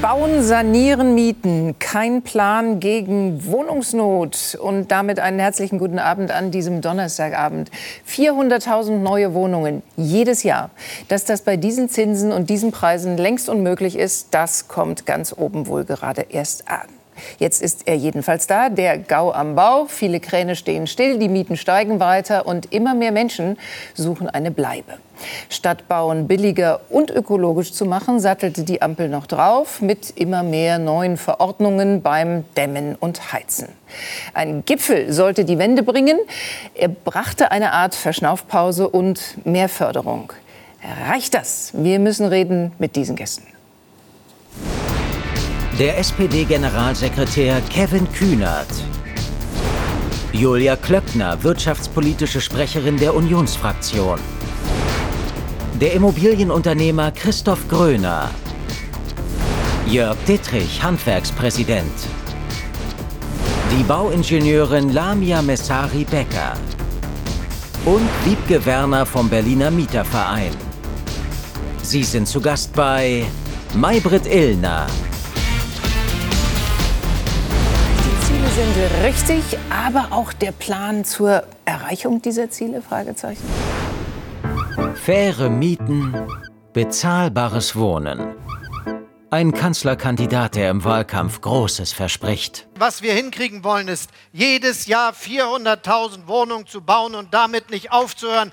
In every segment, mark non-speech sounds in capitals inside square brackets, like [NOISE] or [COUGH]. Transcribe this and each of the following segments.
Bauen, sanieren, mieten. Kein Plan gegen Wohnungsnot. Und damit einen herzlichen guten Abend an diesem Donnerstagabend. 400.000 neue Wohnungen jedes Jahr. Dass das bei diesen Zinsen und diesen Preisen längst unmöglich ist, das kommt ganz oben wohl gerade erst an. Jetzt ist er jedenfalls da, der Gau am Bau. Viele Kräne stehen still, die Mieten steigen weiter und immer mehr Menschen suchen eine Bleibe. Statt Bauen billiger und ökologisch zu machen, sattelte die Ampel noch drauf mit immer mehr neuen Verordnungen beim Dämmen und Heizen. Ein Gipfel sollte die Wende bringen. Er brachte eine Art Verschnaufpause und mehr Förderung. Reicht das? Wir müssen reden mit diesen Gästen. Der SPD-Generalsekretär Kevin Kühnert. Julia Klöckner, wirtschaftspolitische Sprecherin der Unionsfraktion. Der Immobilienunternehmer Christoph Gröner. Jörg Dittrich, Handwerkspräsident. Die Bauingenieurin Lamia Messari Becker. Und Wiebke Werner vom Berliner Mieterverein. Sie sind zu Gast bei Maybrit Illner. sind richtig, aber auch der Plan zur Erreichung dieser Ziele? Fragezeichen. Faire Mieten, bezahlbares Wohnen. Ein Kanzlerkandidat, der im Wahlkampf Großes verspricht. Was wir hinkriegen wollen, ist, jedes Jahr 400.000 Wohnungen zu bauen und damit nicht aufzuhören.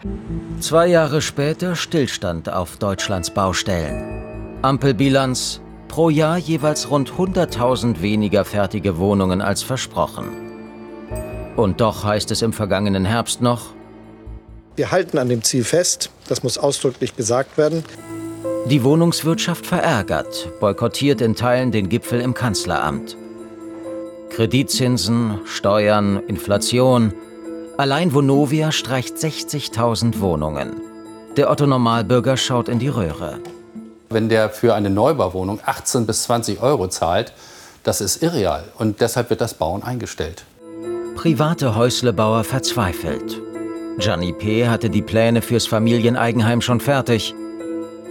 Zwei Jahre später Stillstand auf Deutschlands Baustellen. Ampelbilanz Pro Jahr jeweils rund 100.000 weniger fertige Wohnungen als versprochen. Und doch heißt es im vergangenen Herbst noch, wir halten an dem Ziel fest, das muss ausdrücklich gesagt werden. Die Wohnungswirtschaft verärgert, boykottiert in Teilen den Gipfel im Kanzleramt. Kreditzinsen, Steuern, Inflation. Allein Vonovia streicht 60.000 Wohnungen. Der Otto-Normalbürger schaut in die Röhre. Wenn der für eine Neubauwohnung 18 bis 20 Euro zahlt, das ist irreal. Und deshalb wird das Bauen eingestellt. Private Häuslebauer verzweifelt. Gianni P. hatte die Pläne fürs Familieneigenheim schon fertig.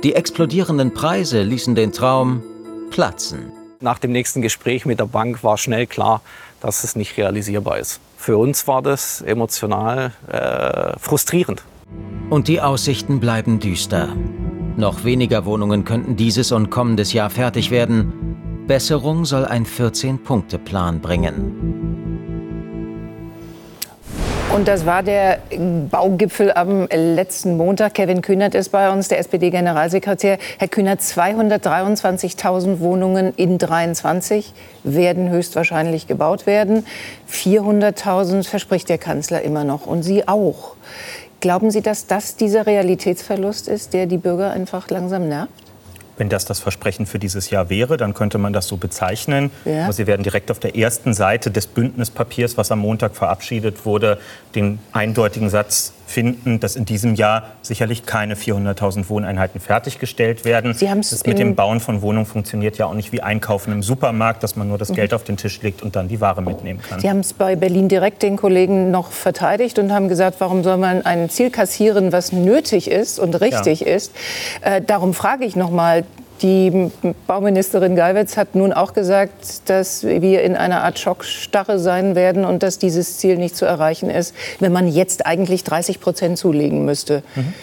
Die explodierenden Preise ließen den Traum platzen. Nach dem nächsten Gespräch mit der Bank war schnell klar, dass es nicht realisierbar ist. Für uns war das emotional äh, frustrierend. Und die Aussichten bleiben düster. Noch weniger Wohnungen könnten dieses und kommendes Jahr fertig werden. Besserung soll ein 14-Punkte-Plan bringen. Und das war der Baugipfel am letzten Montag. Kevin Kühnert ist bei uns, der SPD-Generalsekretär. Herr Kühnert, 223.000 Wohnungen in 23 werden höchstwahrscheinlich gebaut werden. 400.000 verspricht der Kanzler immer noch und Sie auch. Glauben Sie, dass das dieser Realitätsverlust ist, der die Bürger einfach langsam nervt? Wenn das das Versprechen für dieses Jahr wäre, dann könnte man das so bezeichnen. Ja. Aber Sie werden direkt auf der ersten Seite des Bündnispapiers, was am Montag verabschiedet wurde, den eindeutigen Satz finden, dass in diesem Jahr sicherlich keine 400.000 Wohneinheiten fertiggestellt werden. Sie das mit dem Bauen von Wohnungen funktioniert ja auch nicht wie Einkaufen im Supermarkt, dass man nur das mhm. Geld auf den Tisch legt und dann die Ware mitnehmen kann. Sie haben es bei Berlin direkt den Kollegen noch verteidigt und haben gesagt, warum soll man ein Ziel kassieren, was nötig ist und richtig ja. ist. Äh, darum frage ich noch mal, die Bauministerin Geiwitz hat nun auch gesagt, dass wir in einer Art Schockstarre sein werden und dass dieses Ziel nicht zu erreichen ist, wenn man jetzt eigentlich 30 Prozent zulegen müsste. Mhm.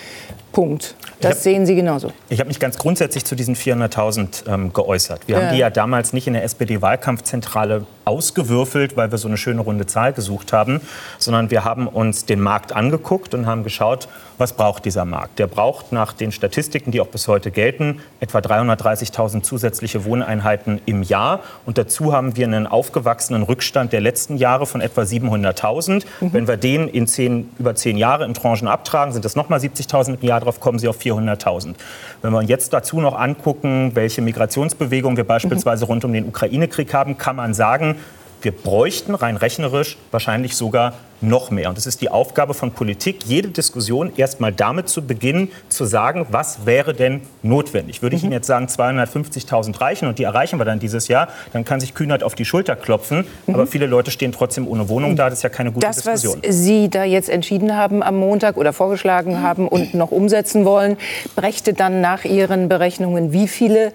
Punkt. Das hab, sehen Sie genauso. Ich habe mich ganz grundsätzlich zu diesen 400.000 ähm, geäußert. Wir ja. haben die ja damals nicht in der SPD-Wahlkampfzentrale ausgewürfelt, weil wir so eine schöne runde Zahl gesucht haben, sondern wir haben uns den Markt angeguckt und haben geschaut, was braucht dieser Markt. Der braucht nach den Statistiken, die auch bis heute gelten, etwa 330.000 zusätzliche Wohneinheiten im Jahr. Und dazu haben wir einen aufgewachsenen Rückstand der letzten Jahre von etwa 700.000. Mhm. Wenn wir den in zehn, über zehn Jahre in Tranchen abtragen, sind das nochmal 70.000 im Jahr. Darauf kommen Sie auf 400.000. Wenn wir uns jetzt dazu noch angucken, welche Migrationsbewegung wir beispielsweise mhm. rund um den Ukraine-Krieg haben, kann man sagen, wir bräuchten rein rechnerisch wahrscheinlich sogar noch mehr. Und es ist die Aufgabe von Politik, jede Diskussion erst mal damit zu beginnen, zu sagen, was wäre denn notwendig. Würde ich mhm. Ihnen jetzt sagen, 250.000 reichen und die erreichen wir dann dieses Jahr, dann kann sich Kühnert auf die Schulter klopfen. Mhm. Aber viele Leute stehen trotzdem ohne Wohnung da. Das ist ja keine gute das, Diskussion. Das, was Sie da jetzt entschieden haben am Montag oder vorgeschlagen haben und noch umsetzen wollen, brächte dann nach Ihren Berechnungen wie viele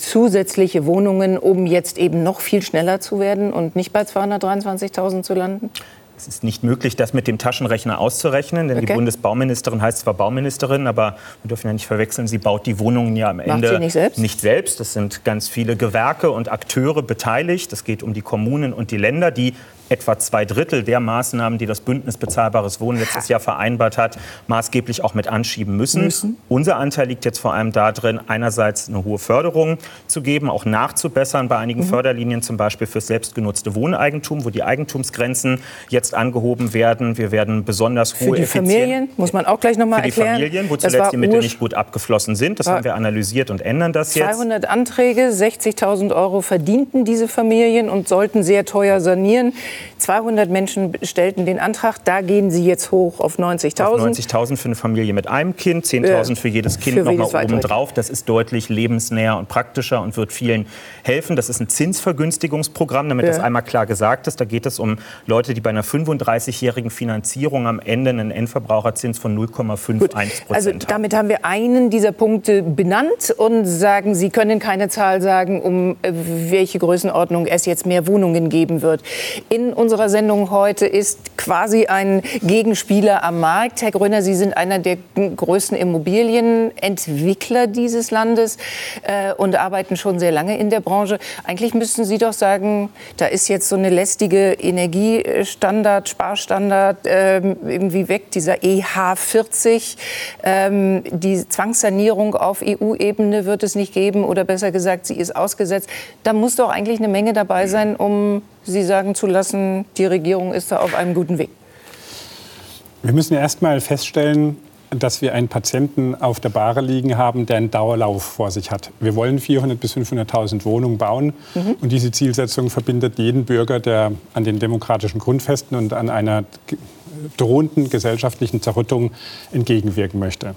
zusätzliche Wohnungen, um jetzt eben noch viel schneller zu werden und nicht bei 223.000 zu landen? Es ist nicht möglich, das mit dem Taschenrechner auszurechnen, denn okay. die Bundesbauministerin heißt zwar Bauministerin, aber wir dürfen ja nicht verwechseln, sie baut die Wohnungen ja am Ende nicht selbst? nicht selbst. Es sind ganz viele Gewerke und Akteure beteiligt. Es geht um die Kommunen und die Länder, die etwa zwei Drittel der Maßnahmen, die das Bündnis Bezahlbares Wohnen letztes Jahr vereinbart hat, maßgeblich auch mit anschieben müssen. müssen. Unser Anteil liegt jetzt vor allem darin, einerseits eine hohe Förderung zu geben, auch nachzubessern bei einigen mhm. Förderlinien, zum Beispiel für selbstgenutzte Wohneigentum, wo die Eigentumsgrenzen jetzt angehoben werden. Wir werden besonders hohe Für die Familien, muss man auch gleich noch mal Für die erklären. Familien, wo zuletzt die Mittel nicht gut abgeflossen sind. Das haben wir analysiert und ändern das jetzt. 200 Anträge, 60.000 Euro verdienten diese Familien und sollten sehr teuer sanieren. 200 Menschen stellten den Antrag. Da gehen Sie jetzt hoch auf 90.000. Auf 90.000 für eine Familie mit einem Kind, 10.000 für jedes Kind für nochmal obendrauf. Das ist deutlich lebensnäher und praktischer und wird vielen helfen. Das ist ein Zinsvergünstigungsprogramm, damit ja. das einmal klar gesagt ist. Da geht es um Leute, die bei einer 35-jährigen Finanzierung am Ende einen Endverbraucherzins von 0,51 Prozent Also damit haben wir einen dieser Punkte benannt und sagen, Sie können keine Zahl sagen, um äh, welche Größenordnung es jetzt mehr Wohnungen geben wird. In unserer Sendung heute ist quasi ein Gegenspieler am Markt. Herr Gröner, Sie sind einer der größten Immobilienentwickler dieses Landes äh, und arbeiten schon sehr lange in der Branche. Eigentlich müssten Sie doch sagen, da ist jetzt so eine lästige Energiestandard, Sparstandard äh, irgendwie weg, dieser EH40. Ähm, die Zwangssanierung auf EU-Ebene wird es nicht geben oder besser gesagt, sie ist ausgesetzt. Da muss doch eigentlich eine Menge dabei sein, um Sie sagen zu lassen, die Regierung ist da auf einem guten Weg? Wir müssen ja erst mal feststellen, dass wir einen Patienten auf der Bahre liegen haben, der einen Dauerlauf vor sich hat. Wir wollen 400.000 bis 500.000 Wohnungen bauen. Mhm. Und diese Zielsetzung verbindet jeden Bürger, der an den demokratischen Grundfesten und an einer drohenden gesellschaftlichen Zerrüttung entgegenwirken möchte.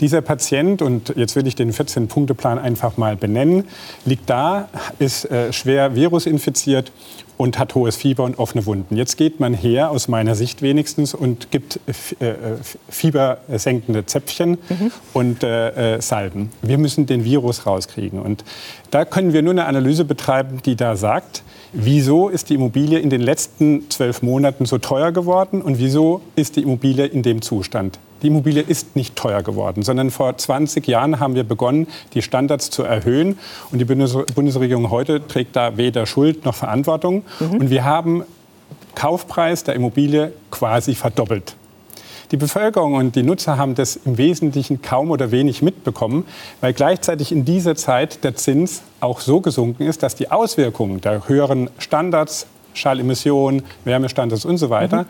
Dieser Patient, und jetzt will ich den 14-Punkte-Plan einfach mal benennen, liegt da, ist äh, schwer virusinfiziert und hat hohes Fieber und offene Wunden. Jetzt geht man her, aus meiner Sicht wenigstens, und gibt äh, äh fiebersenkende Zäpfchen mhm. und äh, äh, Salben. Wir müssen den Virus rauskriegen. Und da können wir nur eine Analyse betreiben, die da sagt, wieso ist die Immobilie in den letzten zwölf Monaten so teuer geworden und wieso ist die Immobilie in dem Zustand. Die Immobilie ist nicht teuer geworden, sondern vor 20 Jahren haben wir begonnen, die Standards zu erhöhen. Und die Bundesregierung heute trägt da weder Schuld noch Verantwortung. Mhm. Und wir haben Kaufpreis der Immobilie quasi verdoppelt. Die Bevölkerung und die Nutzer haben das im Wesentlichen kaum oder wenig mitbekommen, weil gleichzeitig in dieser Zeit der Zins auch so gesunken ist, dass die Auswirkungen der höheren Standards, Schallemissionen, Wärmestandards und so weiter, mhm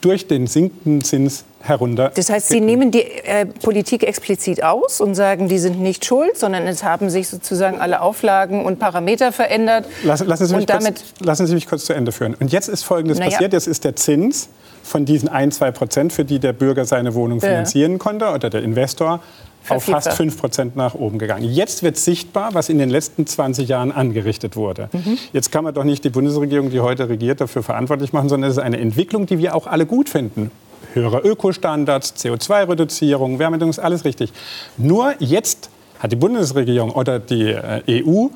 durch den sinkenden Zins herunter. Das heißt, Sie nehmen die äh, Politik explizit aus und sagen, die sind nicht schuld, sondern es haben sich sozusagen alle Auflagen und Parameter verändert. Lassen, lassen, Sie, mich kurz, lassen Sie mich kurz zu Ende führen. Und jetzt ist Folgendes naja. passiert. Jetzt ist der Zins von diesen ein, zwei Prozent, für die der Bürger seine Wohnung finanzieren ja. konnte oder der Investor, auf fast 5 Prozent nach oben gegangen. Jetzt wird sichtbar, was in den letzten 20 Jahren angerichtet wurde. Mhm. Jetzt kann man doch nicht die Bundesregierung, die heute regiert, dafür verantwortlich machen, sondern es ist eine Entwicklung, die wir auch alle gut finden. Höhere Ökostandards, CO2-Reduzierung, Wärmedüngung, ist alles richtig. Nur jetzt hat die Bundesregierung oder die äh, EU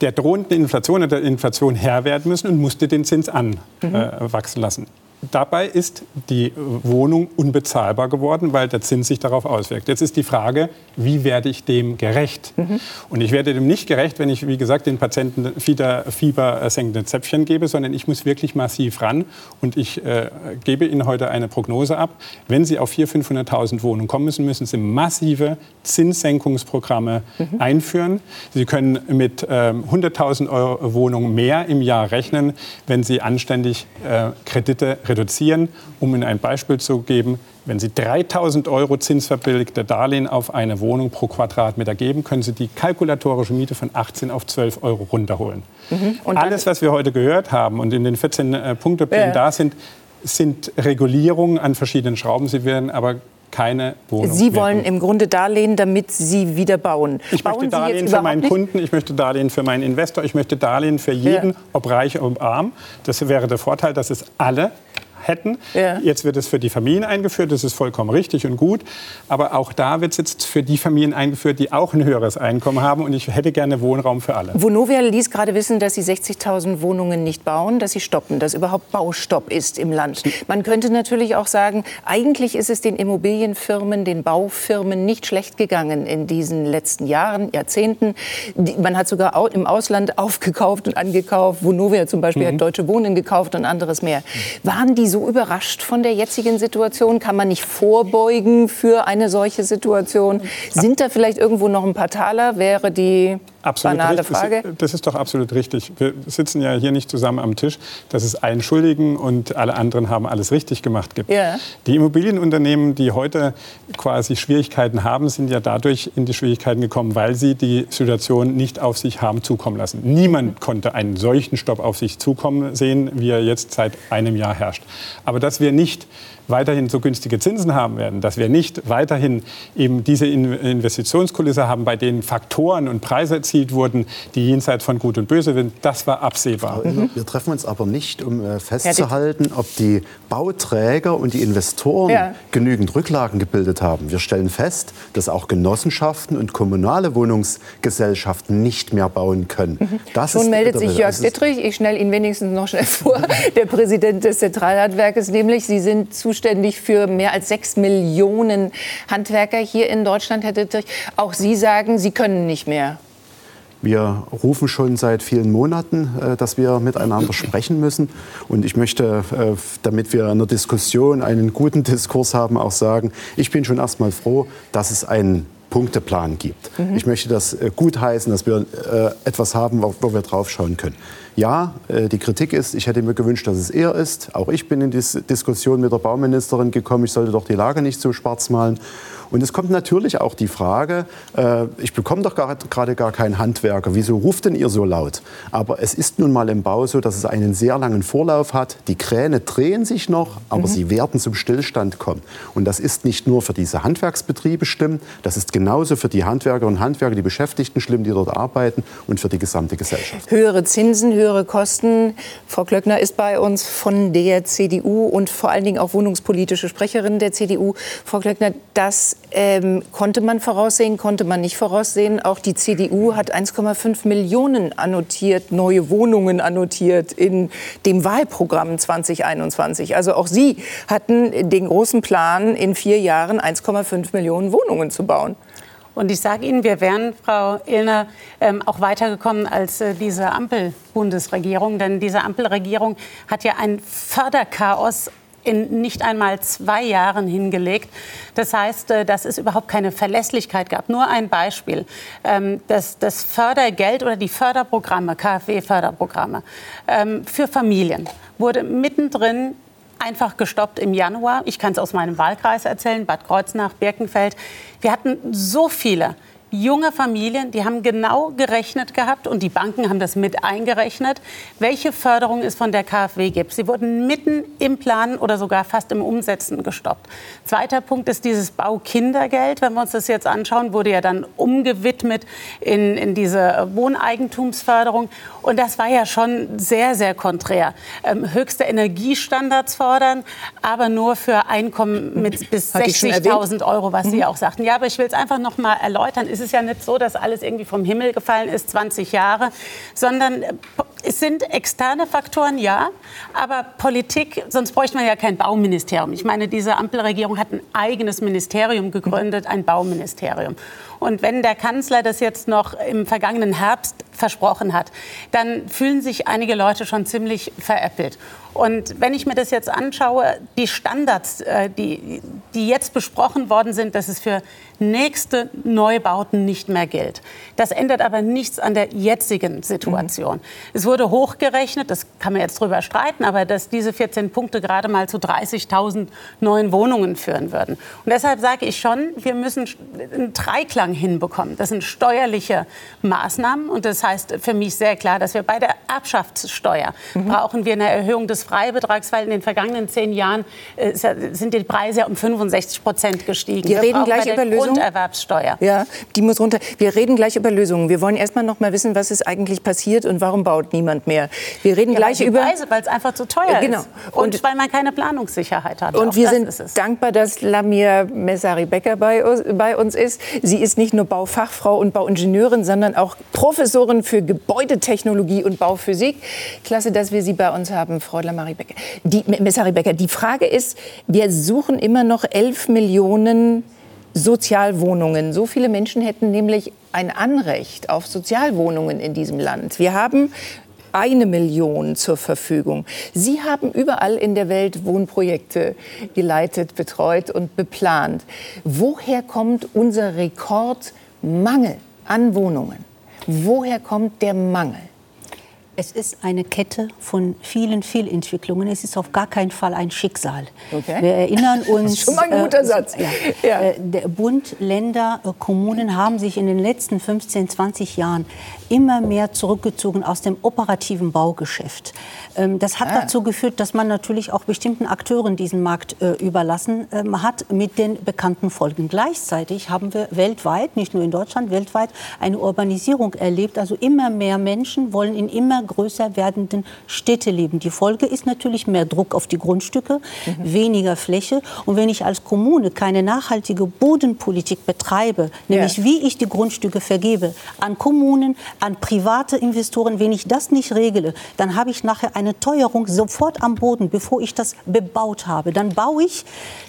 der drohenden Inflation oder der Inflation Herr werden müssen und musste den Zins anwachsen mhm. äh, lassen. Dabei ist die Wohnung unbezahlbar geworden, weil der Zins sich darauf auswirkt. Jetzt ist die Frage, wie werde ich dem gerecht? Mhm. Und ich werde dem nicht gerecht, wenn ich, wie gesagt, den Patienten Fieber, fiebersenkende Zäpfchen gebe, sondern ich muss wirklich massiv ran. Und ich äh, gebe Ihnen heute eine Prognose ab. Wenn Sie auf 400.000, 500.000 Wohnungen kommen müssen, müssen Sie massive Zinssenkungsprogramme mhm. einführen. Sie können mit äh, 100.000 Euro Wohnungen mehr im Jahr rechnen, wenn Sie anständig äh, Kredite reduzieren. Um Ihnen ein Beispiel zu geben, wenn Sie 3.000 Euro zinsverbilligte Darlehen auf eine Wohnung pro Quadratmeter geben, können Sie die kalkulatorische Miete von 18 auf 12 Euro runterholen. Mhm. Alles, was wir heute gehört haben und in den 14 äh, Punkteplänen ja. da sind, sind Regulierungen an verschiedenen Schrauben. Sie werden aber keine Wohnung. Sie wollen im Grunde Darlehen, damit Sie wieder bauen. Ich bauen möchte Darlehen für meinen nicht? Kunden, ich möchte Darlehen für meinen Investor, ich möchte Darlehen für jeden, ja. ob reich oder arm. Das wäre der Vorteil, dass es alle hätten. Ja. Jetzt wird es für die Familien eingeführt, das ist vollkommen richtig und gut. Aber auch da wird es jetzt für die Familien eingeführt, die auch ein höheres Einkommen haben. Und ich hätte gerne Wohnraum für alle. Vonovia ließ gerade wissen, dass sie 60.000 Wohnungen nicht bauen, dass sie stoppen, dass überhaupt Baustopp ist im Land. Man könnte natürlich auch sagen, eigentlich ist es den Immobilienfirmen, den Baufirmen nicht schlecht gegangen in diesen letzten Jahren, Jahrzehnten. Man hat sogar im Ausland [LAUGHS] aufgekauft und angekauft. Vonovia zum Beispiel mhm. hat Deutsche Wohnen gekauft und anderes mehr. Waren die so überrascht von der jetzigen Situation? Kann man nicht vorbeugen für eine solche Situation? Sind da vielleicht irgendwo noch ein paar Taler? Wäre die absolut banale richtig. Frage? Das ist doch absolut richtig. Wir sitzen ja hier nicht zusammen am Tisch, dass es einen Schuldigen und alle anderen haben alles richtig gemacht gibt. Ja. Die Immobilienunternehmen, die heute quasi Schwierigkeiten haben, sind ja dadurch in die Schwierigkeiten gekommen, weil sie die Situation nicht auf sich haben zukommen lassen. Niemand konnte einen solchen Stopp auf sich zukommen sehen, wie er jetzt seit einem Jahr herrscht. Aber dass wir nicht weiterhin so günstige Zinsen haben werden, dass wir nicht weiterhin eben diese Investitionskulisse haben, bei denen Faktoren und Preise erzielt wurden, die jenseits von Gut und Böse sind, das war absehbar. Mhm. Wir treffen uns aber nicht, um äh, festzuhalten, ob die Bauträger und die Investoren ja. genügend Rücklagen gebildet haben. Wir stellen fest, dass auch Genossenschaften und kommunale Wohnungsgesellschaften nicht mehr bauen können. Mhm. Das Schon meldet sich Jörg Dittrich, ich schnell ihn wenigstens noch schnell [LAUGHS] vor, der Präsident des Zentralhandwerkes, nämlich Sie sind zu zuständig für mehr als sechs Millionen Handwerker hier in Deutschland, Herr Dittrich. Auch Sie sagen, Sie können nicht mehr. Wir rufen schon seit vielen Monaten, äh, dass wir miteinander sprechen müssen. Und ich möchte, äh, damit wir in der Diskussion einen guten Diskurs haben, auch sagen, ich bin schon erst mal froh, dass es einen Punkteplan gibt. Mhm. Ich möchte das äh, gutheißen, dass wir etwas haben, wo wir drauf schauen können. Ja, äh, die Kritik ist, ich hätte mir gewünscht, dass es eher ist. Auch ich bin in die Diskussion mit der Bauministerin gekommen, ich sollte doch die Lage nicht so schwarz malen. Und es kommt natürlich auch die Frage, äh, ich bekomme doch gerade gar keinen Handwerker, wieso ruft denn ihr so laut? Aber es ist nun mal im Bau so, dass es einen sehr langen Vorlauf hat. Die Kräne drehen sich noch, aber mhm. sie werden zum Stillstand kommen. Und das ist nicht nur für diese Handwerksbetriebe schlimm, das ist genauso für die Handwerkerinnen und Handwerker, die Beschäftigten schlimm, die dort arbeiten und für die gesamte Gesellschaft. Höhere Zinsen, höhere Kosten. Frau Klöckner ist bei uns von der CDU und vor allen Dingen auch wohnungspolitische Sprecherin der CDU. Frau Klöckner, das ähm, konnte man voraussehen, konnte man nicht voraussehen. Auch die CDU hat 1,5 Millionen annotiert, neue Wohnungen annotiert in dem Wahlprogramm 2021. Also auch Sie hatten den großen Plan, in vier Jahren 1,5 Millionen Wohnungen zu bauen. Und ich sage Ihnen, wir wären, Frau Illner, ähm, auch weitergekommen als äh, diese Ampel-Bundesregierung. Denn diese Ampelregierung hat ja ein Förderchaos in nicht einmal zwei Jahren hingelegt. Das heißt, äh, dass es überhaupt keine Verlässlichkeit gab. Nur ein Beispiel. Ähm, das, das Fördergeld oder die Förderprogramme, KfW-Förderprogramme ähm, für Familien wurde mittendrin einfach gestoppt im Januar. Ich kann es aus meinem Wahlkreis erzählen, Bad Kreuznach, Birkenfeld. Wir hatten so viele junge Familien, die haben genau gerechnet gehabt und die Banken haben das mit eingerechnet, welche Förderung es von der KfW gibt. Sie wurden mitten im Planen oder sogar fast im Umsetzen gestoppt. Zweiter Punkt ist dieses Baukindergeld. Wenn wir uns das jetzt anschauen, wurde ja dann umgewidmet in, in diese Wohneigentumsförderung. Und das war ja schon sehr, sehr konträr. Ähm, höchste Energiestandards fordern, aber nur für Einkommen mit bis 60.000 Euro, was Sie mhm. auch sagten. Ja, aber ich will es einfach noch mal erläutern ist es ja nicht so, dass alles irgendwie vom Himmel gefallen ist, 20 Jahre, sondern äh, es sind externe Faktoren, ja, aber Politik, sonst bräuchte man ja kein Bauministerium. Ich meine, diese Ampelregierung hat ein eigenes Ministerium gegründet, ein Bauministerium. Und wenn der Kanzler das jetzt noch im vergangenen Herbst versprochen hat, dann fühlen sich einige Leute schon ziemlich veräppelt. Und wenn ich mir das jetzt anschaue, die Standards, äh, die, die jetzt besprochen worden sind, dass es für nächste Neubauten nicht mehr gilt. Das ändert aber nichts an der jetzigen Situation. Mhm. Es wurde hochgerechnet, das kann man jetzt drüber streiten, aber dass diese 14 Punkte gerade mal zu 30.000 neuen Wohnungen führen würden. Und deshalb sage ich schon, wir müssen einen Dreiklang hinbekommen. Das sind steuerliche Maßnahmen und das heißt für mich sehr klar, dass wir bei der Erbschaftssteuer mhm. brauchen wir eine Erhöhung des Freibetrags, weil in den vergangenen zehn Jahren äh, sind die Preise um 65 Prozent gestiegen. Wir, Wir reden gleich über Lösungen. Grunderwerbssteuer. Ja, die muss runter. Wir reden gleich über Lösungen. Wir wollen erst mal noch mal wissen, was ist eigentlich passiert und warum baut niemand mehr. Wir reden ja, gleich über Preise, weil es einfach zu teuer genau. ist. Und, und, weil man keine Planungssicherheit hat. Und Auch wir sind dankbar, dass Lamia Messari-Becker bei, bei uns ist. Sie ist nicht nur Baufachfrau und Bauingenieurin, sondern auch Professorin für Gebäudetechnologie und Bauphysik. Klasse, dass wir Sie bei uns haben, Frau Lamari-Becker. Die, Messari-Becker, die Frage ist, wir suchen immer noch 11 Millionen Sozialwohnungen. So viele Menschen hätten nämlich ein Anrecht auf Sozialwohnungen in diesem Land. Wir haben eine Million zur Verfügung. Sie haben überall in der Welt Wohnprojekte geleitet, betreut und beplant. Woher kommt unser Rekordmangel an Wohnungen? Woher kommt der Mangel? Es ist eine Kette von vielen Fehlentwicklungen. Es ist auf gar keinen Fall ein Schicksal. Okay. Wir erinnern uns. [LAUGHS] Das ist schon mal ein guter äh, Satz. Ja, ja. Äh, der Bund, Länder, äh, Kommunen haben sich in den letzten 15, 20 Jahren immer mehr zurückgezogen aus dem operativen Baugeschäft. Ähm, das hat ah. dazu geführt, dass man natürlich auch bestimmten Akteuren diesen Markt äh, überlassen ähm, hat mit den bekannten Folgen. Gleichzeitig haben wir weltweit, nicht nur in Deutschland, weltweit eine Urbanisierung erlebt. Also immer mehr Menschen wollen in immer größer werdenden Städte leben. Die Folge ist natürlich mehr Druck auf die Grundstücke, mhm. weniger Fläche. Und wenn ich als Kommune keine nachhaltige Bodenpolitik betreibe, nämlich ja. wie ich die Grundstücke vergebe an Kommunen, an private Investoren, wenn ich das nicht regle, dann habe ich nachher eine Teuerung sofort am Boden, bevor ich das bebaut habe. Dann baue ich,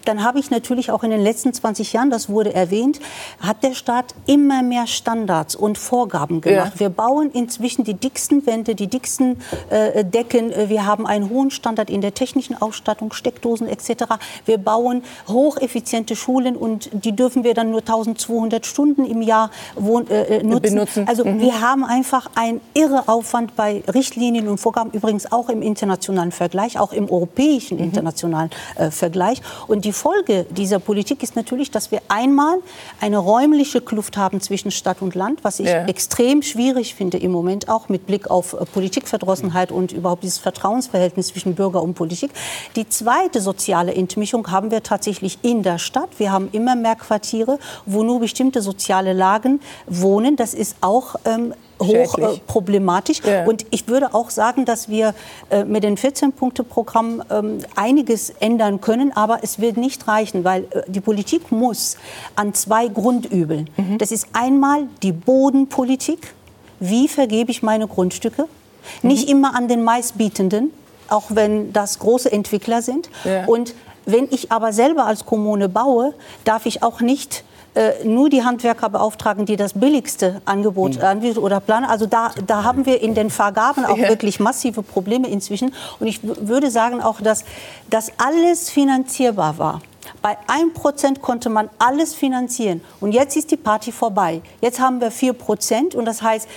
dann habe ich natürlich auch in den letzten 20 Jahren, das wurde erwähnt, hat der Staat immer mehr Standards und Vorgaben gemacht. Ja. Wir bauen inzwischen die dicksten Wände, die dicksten äh, Decken. Wir haben einen hohen Standard in der technischen Ausstattung, Steckdosen etc. Wir bauen hocheffiziente Schulen und die dürfen wir dann nur 1200 Stunden im Jahr wohn, äh, nutzen. Benutzen. Also mhm. wir haben haben einfach einen irre Aufwand bei Richtlinien und Vorgaben, übrigens auch im internationalen Vergleich, auch im europäischen mhm. internationalen äh, Vergleich. Und die Folge dieser Politik ist natürlich, dass wir einmal eine räumliche Kluft haben zwischen Stadt und Land, was ich ja. extrem schwierig finde im Moment, auch mit Blick auf äh, Politikverdrossenheit und überhaupt dieses Vertrauensverhältnis zwischen Bürger und Politik. Die zweite soziale Entmischung haben wir tatsächlich in der Stadt. Wir haben immer mehr Quartiere, wo nur bestimmte soziale Lagen wohnen. Das ist auch ähm, hoch äh, problematisch. Ja. Und ich würde auch sagen, dass wir äh, mit dem 14-Punkte-Programm ähm, einiges ändern können, aber es wird nicht reichen, weil äh, die Politik muss an zwei Grundübeln. Mhm. Das ist einmal die Bodenpolitik. Wie vergebe ich meine Grundstücke? Mhm. Nicht immer an den meistbietenden, auch wenn das große Entwickler sind. Ja. Und wenn ich aber selber als Kommune baue, darf ich auch nicht äh, nur die Handwerker beauftragen, die das billigste Angebot mhm. anbieten oder planen. Also da, da haben wir in den Vergaben auch ja. wirklich massive Probleme inzwischen. Und ich würde sagen auch, dass das alles finanzierbar war. Bei 1% konnte man alles finanzieren. Und jetzt ist die Party vorbei. Jetzt haben wir 4%. Und das heißt,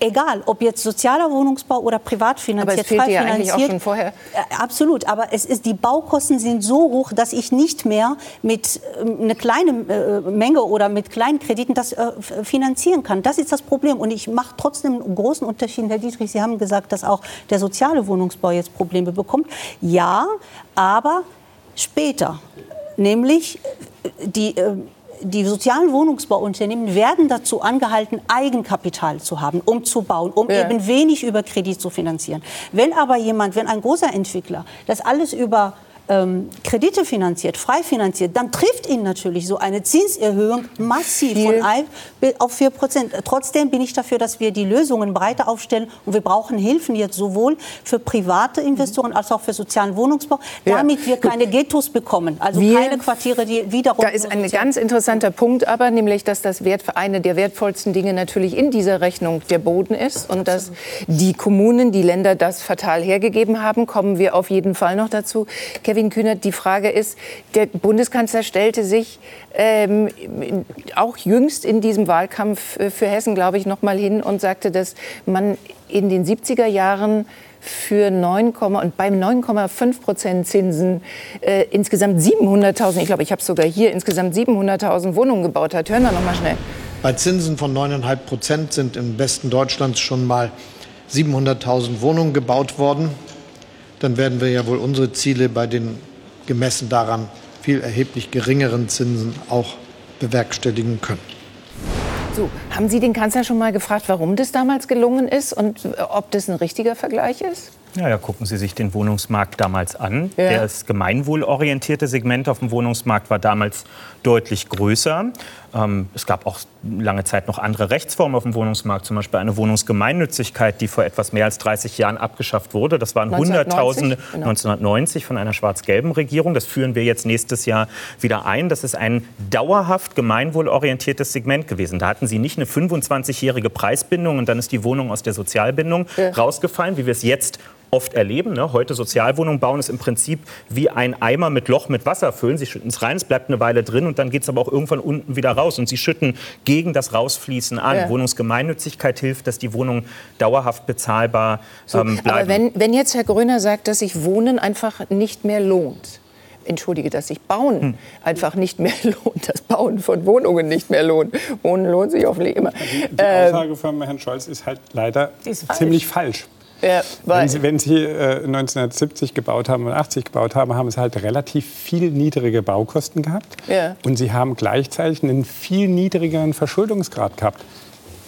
egal, ob jetzt sozialer Wohnungsbau oder privat finanziert, aber es frei ja. Eigentlich auch schon vorher. Äh, absolut, aber es ist, die Baukosten sind so hoch, dass ich nicht mehr mit äh, einer kleinen äh, Menge oder mit kleinen Krediten das äh, finanzieren kann. Das ist das Problem. Und ich mache trotzdem einen großen Unterschied. Herr Dietrich, Sie haben gesagt, dass auch der soziale Wohnungsbau jetzt Probleme bekommt. Ja, aber später. Nämlich die die sozialen Wohnungsbauunternehmen werden dazu angehalten, Eigenkapital zu haben, um zu bauen, um ja. eben wenig über Kredit zu finanzieren. Wenn aber jemand, wenn ein großer Entwickler das alles über ähm, Kredite finanziert, frei finanziert, dann trifft ihn natürlich so eine Zinserhöhung massiv Viel. von 1 auf 4 Prozent. Trotzdem bin ich dafür, dass wir die Lösungen breiter aufstellen und wir brauchen Hilfen jetzt sowohl für private Investoren als auch für sozialen Wohnungsbau, damit ja. wir keine Ghettos bekommen, also wir, keine Quartiere, die wiederum... Da ist ein ganz interessanter Punkt aber, nämlich, dass das Wert, eine der wertvollsten Dinge natürlich in dieser Rechnung der Boden ist und dass die Kommunen, die Länder das fatal hergegeben haben, kommen wir auf jeden Fall noch dazu. Kevin Kevin Kühnert, die Frage ist, der Bundeskanzler stellte sich ähm, auch jüngst in diesem Wahlkampf äh, für Hessen, glaube ich, noch mal hin und sagte, dass man in den 70er Jahren für 9, und beim 9,5 Prozent Zinsen äh, insgesamt 700.000, ich glaube, ich habe sogar hier, insgesamt 700.000 Wohnungen gebaut hat. Hören wir noch mal schnell. Bei Zinsen von 9,5 Prozent sind im Westen Deutschlands schon mal 700.000 Wohnungen gebaut worden. Dann werden wir ja wohl unsere Ziele bei den gemessen daran viel erheblich geringeren Zinsen auch bewerkstelligen können. So, haben Sie den Kanzler schon mal gefragt, warum das damals gelungen ist und ob das ein richtiger Vergleich ist? Ja, ja, gucken Sie sich den Wohnungsmarkt damals an. Ja. Das gemeinwohlorientierte Segment auf dem Wohnungsmarkt war damals deutlich größer. Ähm, es gab auch lange Zeit noch andere Rechtsformen auf dem Wohnungsmarkt, zum Beispiel eine Wohnungsgemeinnützigkeit, die vor etwas mehr als 30 Jahren abgeschafft wurde. Das waren Hunderttausende genau. 1990 von einer schwarz-gelben Regierung. Das führen wir jetzt nächstes Jahr wieder ein. Das ist ein dauerhaft gemeinwohlorientiertes Segment gewesen. Da hatten Sie nicht eine 25-jährige Preisbindung und dann ist die Wohnung aus der Sozialbindung ja. rausgefallen, wie wir es jetzt oft erleben. Ne? Heute Sozialwohnungen bauen ist im Prinzip wie ein Eimer mit Loch mit Wasser füllen. Sie schütten es rein, es bleibt eine Weile drin und dann geht es aber auch irgendwann unten wieder raus. Und sie schütten gegen das Rausfließen an. Ja. Wohnungsgemeinnützigkeit hilft, dass die Wohnungen dauerhaft bezahlbar so, ähm, bleiben. Aber wenn, wenn jetzt Herr Gröner sagt, dass sich Wohnen einfach nicht mehr lohnt, entschuldige, dass sich Bauen hm. einfach nicht mehr [LAUGHS] lohnt, das Bauen von Wohnungen nicht mehr lohnt. Wohnen lohnt sich hoffentlich immer. Die, die Aussage von Herrn Scholz ist halt leider ist falsch. ziemlich falsch. Ja, wenn, Sie, wenn Sie äh, 1970 gebaut haben und 80 gebaut haben, haben Sie halt relativ viel niedrige Baukosten gehabt. Ja. Und Sie haben gleichzeitig einen viel niedrigeren Verschuldungsgrad gehabt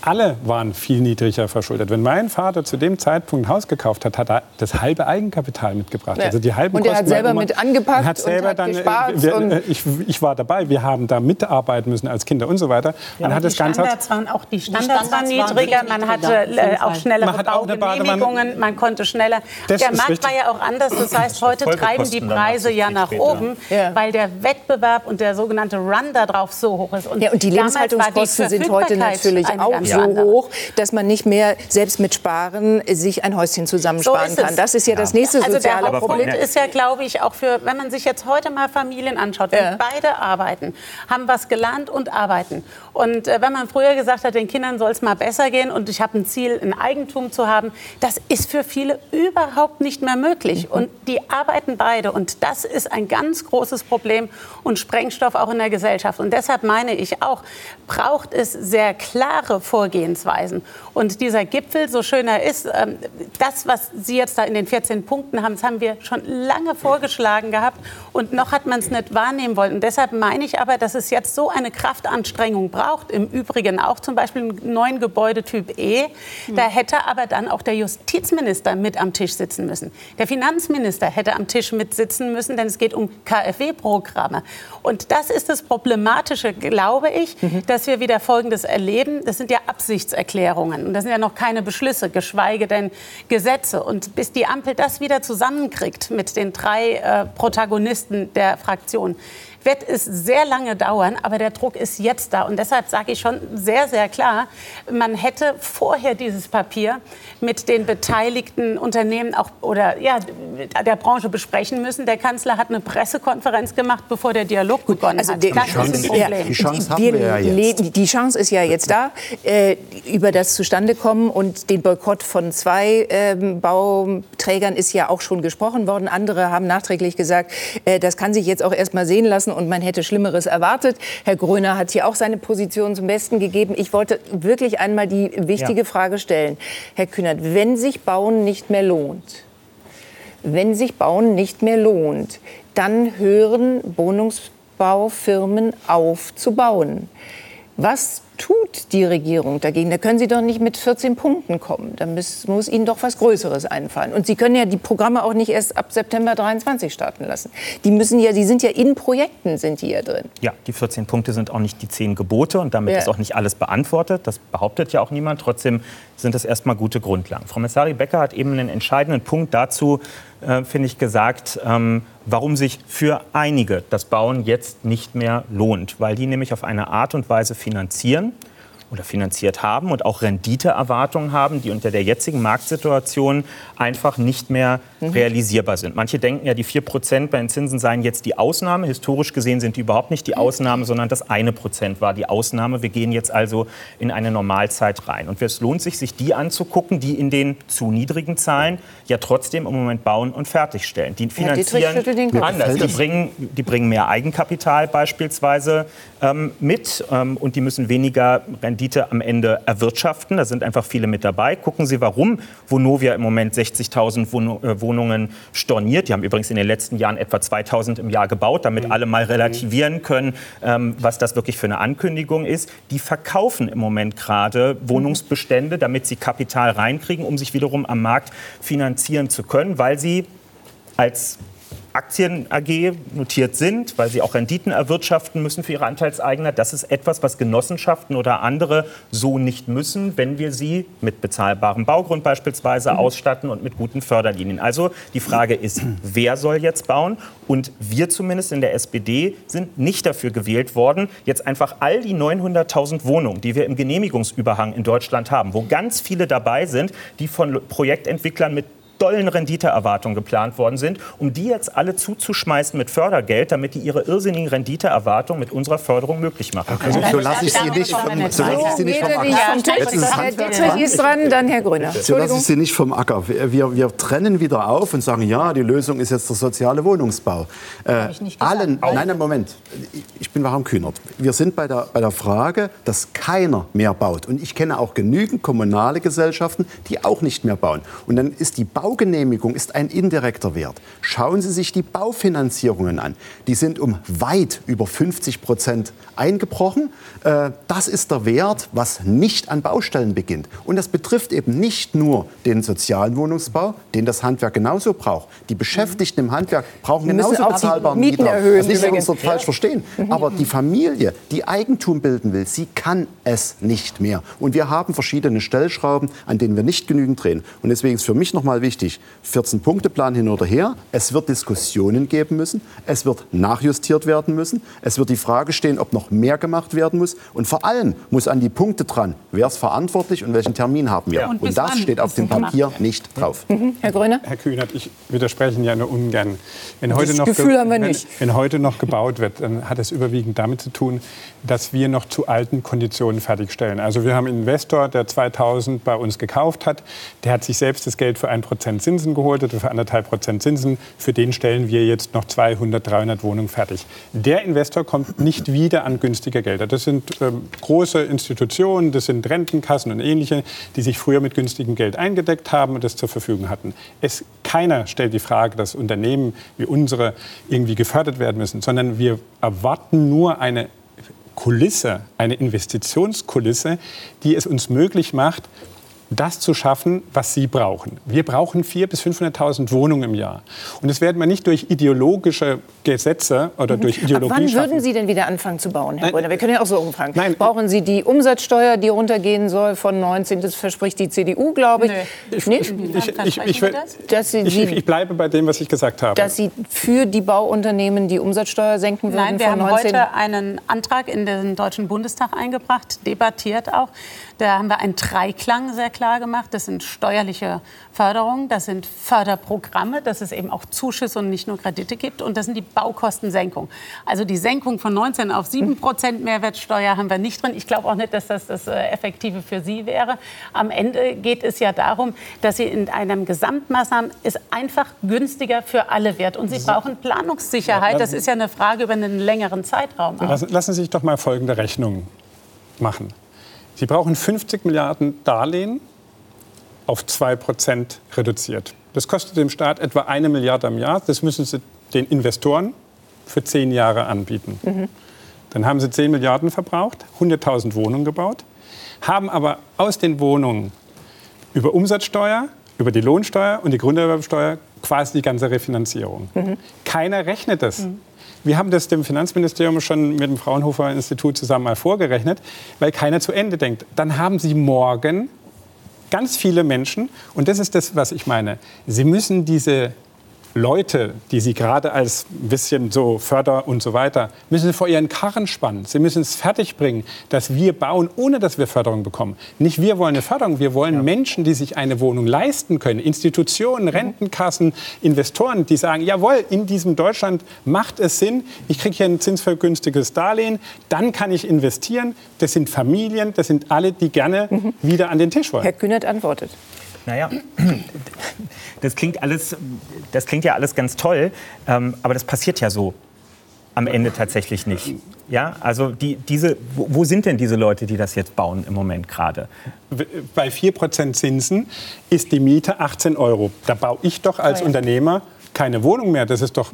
alle waren viel niedriger verschuldet. Wenn mein Vater zu dem Zeitpunkt ein Haus gekauft hat, hat er das halbe Eigenkapital mitgebracht. Ja. Also die halben und er hat selber mit angepackt hat selber und hat dann, gespart. Wir, und ich, ich, war dabei, wir haben da mitarbeiten müssen als Kinder und so weiter. Ja, man hat das Ganze Standards waren auch die Standards, die Standards waren niedriger, man hatte äh, auch schnellere man auch Baugenehmigungen, man konnte schneller. Das der Markt war ja auch anders, das heißt, heute treiben die Preise ja nach oben, ja. weil der Wettbewerb und der sogenannte Run darauf so hoch ist. Und, ja, und die Lebenshaltungskosten sind heute natürlich auch so hoch, dass man nicht mehr selbst mit Sparen sich ein Häuschen zusammensparen so kann. Das ist ja, ja. das nächste also soziale der Problem. ist ja, glaube ich, auch für, wenn man sich jetzt heute mal Familien anschaut, wenn ja. beide arbeiten, haben was gelernt und arbeiten. Und äh, wenn man früher gesagt hat, den Kindern soll es mal besser gehen und ich habe ein Ziel, ein Eigentum zu haben, das ist für viele überhaupt nicht mehr möglich. Mhm. Und die arbeiten beide und das ist ein ganz großes Problem und Sprengstoff auch in der Gesellschaft. Und deshalb meine ich auch, braucht es sehr klare Vorgehensweisen. Und dieser Gipfel, so schön er ist, ähm, das, was Sie jetzt da in den 14 Punkten haben, das haben wir schon lange vorgeschlagen gehabt und noch hat man es nicht wahrnehmen wollen. Und deshalb meine ich aber, dass es jetzt so eine Kraftanstrengung braucht. Im Übrigen auch zum Beispiel einen neuen Gebäudetyp E. Da hätte aber dann auch der Justizminister mit am Tisch sitzen müssen. Der Finanzminister hätte am Tisch mitsitzen müssen, denn es geht um KfW-Programme. Und das ist das Problematische, glaube ich, mhm. dass wir wieder Folgendes erleben. Das sind ja Absichtserklärungen. Und das sind ja noch keine Beschlüsse, geschweige denn Gesetze. Und bis die Ampel das wieder zusammenkriegt mit den drei äh, Protagonisten der Fraktion, wird es sehr lange dauern, aber der Druck ist jetzt da. Und deshalb sage ich schon sehr, sehr klar, man hätte vorher dieses Papier mit den beteiligten Unternehmen auch oder ja, der Branche besprechen müssen. Der Kanzler hat eine Pressekonferenz gemacht, bevor der Dialog begonnen also hat. Die, das Chance, ist ein Problem. Die Chance haben wir, wir ja jetzt. Die Chance ist ja jetzt da, äh, über das Zustandekommen und den Boykott von zwei äh, Bauträgern ist ja auch schon gesprochen worden. Andere haben nachträglich gesagt, äh, das kann sich jetzt auch erst mal sehen lassen lassen und man hätte Schlimmeres erwartet. Herr Gröner hat hier auch seine Position zum Besten gegeben. Ich wollte wirklich einmal die wichtige ja. Frage stellen. Herr Kühnert, wenn sich Bauen nicht mehr lohnt, wenn sich Bauen nicht mehr lohnt, dann hören Wohnungsbaufirmen auf zu bauen. Was tut die Regierung dagegen? Da können Sie doch nicht mit 14 Punkten kommen. Da muss, muss, Ihnen doch was Größeres einfallen. Und Sie können ja die Programme auch nicht erst ab September 23 starten lassen. Die müssen ja, die sind ja in Projekten, sind die ja drin. Ja, die 14 Punkte sind auch nicht die 10 Gebote und damit ja. ist auch nicht alles beantwortet. Das behauptet ja auch niemand. Trotzdem sind das erstmal gute Grundlagen. Frau Messari Becker hat eben einen entscheidenden Punkt dazu, äh, finde ich, gesagt, ähm, warum sich für einige das Bauen jetzt nicht mehr lohnt. Weil die nämlich auf eine Art und Weise finanzieren, oder finanziert haben und auch Renditeerwartungen haben, die unter der jetzigen Marktsituation einfach nicht mehr mhm. realisierbar sind. Manche denken ja, die 4 Prozent bei den Zinsen seien jetzt die Ausnahme. Historisch gesehen sind die überhaupt nicht die Ausnahme, sondern das eine Prozent war die Ausnahme. Wir gehen jetzt also in eine Normalzeit rein. Und es lohnt sich, sich die anzugucken, die in den zu niedrigen Zahlen ja trotzdem im Moment bauen und fertigstellen. Die finanzieren ja, anders. Die bringen, die bringen mehr Eigenkapital beispielsweise ähm, mit ähm, und die müssen weniger Rendite am Ende erwirtschaften. Da sind einfach viele mit dabei. Gucken Sie, warum Vonovia im Moment 60.000 Wohnungen Wohnungen storniert. Die haben übrigens in den letzten Jahren etwa 2000 im Jahr gebaut, damit mhm. alle mal relativieren können, ähm, was das wirklich für eine Ankündigung ist. Die verkaufen im Moment gerade Wohnungsbestände, damit sie Kapital reinkriegen, um sich wiederum am Markt finanzieren zu können, weil sie als Aktien AG notiert sind, weil sie auch Renditen erwirtschaften müssen für ihre Anteilseigner. Das ist etwas, was Genossenschaften oder andere so nicht müssen, wenn wir sie mit bezahlbarem Baugrund beispielsweise mhm. ausstatten und mit guten Förderlinien. Also die Frage ist, wer soll jetzt bauen? Und wir zumindest in der SPD sind nicht dafür gewählt worden, jetzt einfach all die 900.000 Wohnungen, die wir im Genehmigungsüberhang in Deutschland haben, wo ganz viele dabei sind, die von Projektentwicklern mit dollen Renditeerwartungen geplant worden sind, um die jetzt alle zuzuschmeißen mit Fördergeld, damit die ihre irrsinnigen Renditeerwartungen mit unserer Förderung möglich machen. Also, so lasse ich Sie nicht vom, so lasse ich Sie nicht vom Acker. Herr ist dran, dann Herr Grüner. So lasse ich Sie nicht vom Acker. Wir, wir trennen wieder auf und sagen, ja, die Lösung ist jetzt der soziale Wohnungsbau. Äh, allen, nein, nein, Moment. Ich bin warum Kühnert. Wir sind bei der, bei der Frage, dass keiner mehr baut. Und ich kenne auch genügend kommunale Gesellschaften, die auch nicht mehr bauen. Und dann ist die Bau Baugenehmigung ist ein indirekter Wert. Schauen Sie sich die Baufinanzierungen an. Die sind um weit über 50 Prozent eingebrochen. Äh, das ist der Wert, was nicht an Baustellen beginnt. Und das betrifft eben nicht nur den sozialen Wohnungsbau, den das Handwerk genauso braucht. Die Beschäftigten im Handwerk brauchen genauso bezahlbaren Mieten Mieter. Erhöhen, das nicht, dass wir uns dort falsch verstehen. Mhm. Aber die Familie, die Eigentum bilden will, sie kann es nicht mehr. Und wir haben verschiedene Stellschrauben, an denen wir nicht genügend drehen. Und deswegen ist für mich noch mal wichtig, wichtig. 14-Punkte-Plan hin oder her. Es wird Diskussionen geben müssen. Es wird nachjustiert werden müssen. Es wird die Frage stehen, ob noch mehr gemacht werden muss. Und vor allem muss an die Punkte dran, wer ist verantwortlich und welchen Termin haben wir. Ja. Und, und das steht auf dem Papier nicht drauf. Mhm. Herr Gröner? Herr Kühnert, ich widerspreche Ihnen ja nur ungern. Wenn heute das noch Gefühl haben wir nicht. Wenn, wenn heute noch gebaut wird, dann hat es überwiegend damit zu tun, dass wir noch zu alten Konditionen fertigstellen. Also wir haben einen Investor, der 2000 bei uns gekauft hat. Der hat sich selbst das Geld für ein Prozent Prozent Zinsen geholt oder für anderthalb Prozent Zinsen. Für den stellen wir jetzt noch 200, 300 Wohnungen fertig. Der Investor kommt nicht wieder an günstige Gelder. Das sind ähm, große Institutionen, das sind Rentenkassen und ähnliche, die sich früher mit günstigem Geld eingedeckt haben und das zur Verfügung hatten. Es, keiner stellt die Frage, dass Unternehmen wie unsere irgendwie gefördert werden müssen, sondern wir erwarten nur eine Kulisse, eine Investitionskulisse, die es uns möglich macht, das zu schaffen, was sie brauchen. Wir brauchen 400.000 bis 500.000 Wohnungen im Jahr. Und das werden wir nicht durch ideologische Gesetze oder mhm. durch Ideologie Ab wann schaffen. würden Sie denn wieder anfangen zu bauen, Herr Brunner? Wir können ja auch so umfragen. Nein. Brauchen Sie die Umsatzsteuer, die runtergehen soll von 19? Das verspricht die CDU, glaube ich. Nee. Ich? Ich, Sie, ich, bleibe bei dem, was ich gesagt habe. Dass Sie für die Bauunternehmen die Umsatzsteuer senken würden Nein, wir haben 19? heute einen Antrag in den Deutschen Bundestag eingebracht, debattiert auch. Da haben wir einen Dreiklang sehr klar gemacht. Das sind steuerliche Förderungen, das sind Förderprogramme, dass es eben auch Zuschüsse und nicht nur Kredite gibt. Und das sind die Baukostensenkung. Also die Senkung von 19 auf 7 Prozent Mehrwertsteuer haben wir nicht drin. Ich glaube auch nicht, dass das das äh, Effektive für Sie wäre. Am Ende geht es ja darum, dass Sie in einem Gesamtmaßnahmen es einfach günstiger für alle wird. Und Sie brauchen Planungssicherheit. Das ist ja eine Frage über einen längeren Zeitraum. Lassen, lassen Sie sich doch mal folgende Rechnung machen. Sie brauchen 50 Milliarden Darlehen auf 2 Prozent reduziert. Das kostet dem Staat etwa eine Milliarde im Jahr. Das müssen Sie den Investoren für zehn Jahre anbieten. Mhm. Dann haben Sie 10 Milliarden verbraucht, 100.000 Wohnungen gebaut, haben aber aus den Wohnungen über Umsatzsteuer, über die Lohnsteuer und die Grunderwerbsteuer quasi die ganze Refinanzierung. Mhm. Keiner rechnet das. Mhm. Wir haben das dem Finanzministerium schon mit dem Fraunhofer Institut zusammen mal vorgerechnet, weil keiner zu Ende denkt. Dann haben Sie morgen ganz viele Menschen, und das ist das, was ich meine, Sie müssen diese Leute, die Sie gerade als ein bisschen so förder und so weiter, müssen Sie vor Ihren Karren spannen. Sie müssen es fertigbringen, dass wir bauen, ohne dass wir Förderung bekommen. Nicht wir wollen eine Förderung, wir wollen ja. Menschen, die sich eine Wohnung leisten können. Institutionen, Rentenkassen, Investoren, die sagen, jawohl, in diesem Deutschland macht es Sinn, ich kriege hier ein zinsvergünstiges Darlehen, dann kann ich investieren. Das sind Familien, das sind alle, die gerne mhm. wieder an den Tisch wollen. Herr Kühnert antwortet. Naja, das klingt, alles, das klingt ja alles ganz toll, ähm, aber das passiert ja so am Ende tatsächlich nicht. Ja, also die, diese, wo sind denn diese Leute, die das jetzt bauen im Moment gerade? Bei 4% Zinsen ist die Miete 18 Euro. Da baue ich doch als Unternehmer keine Wohnung mehr. Das ist doch,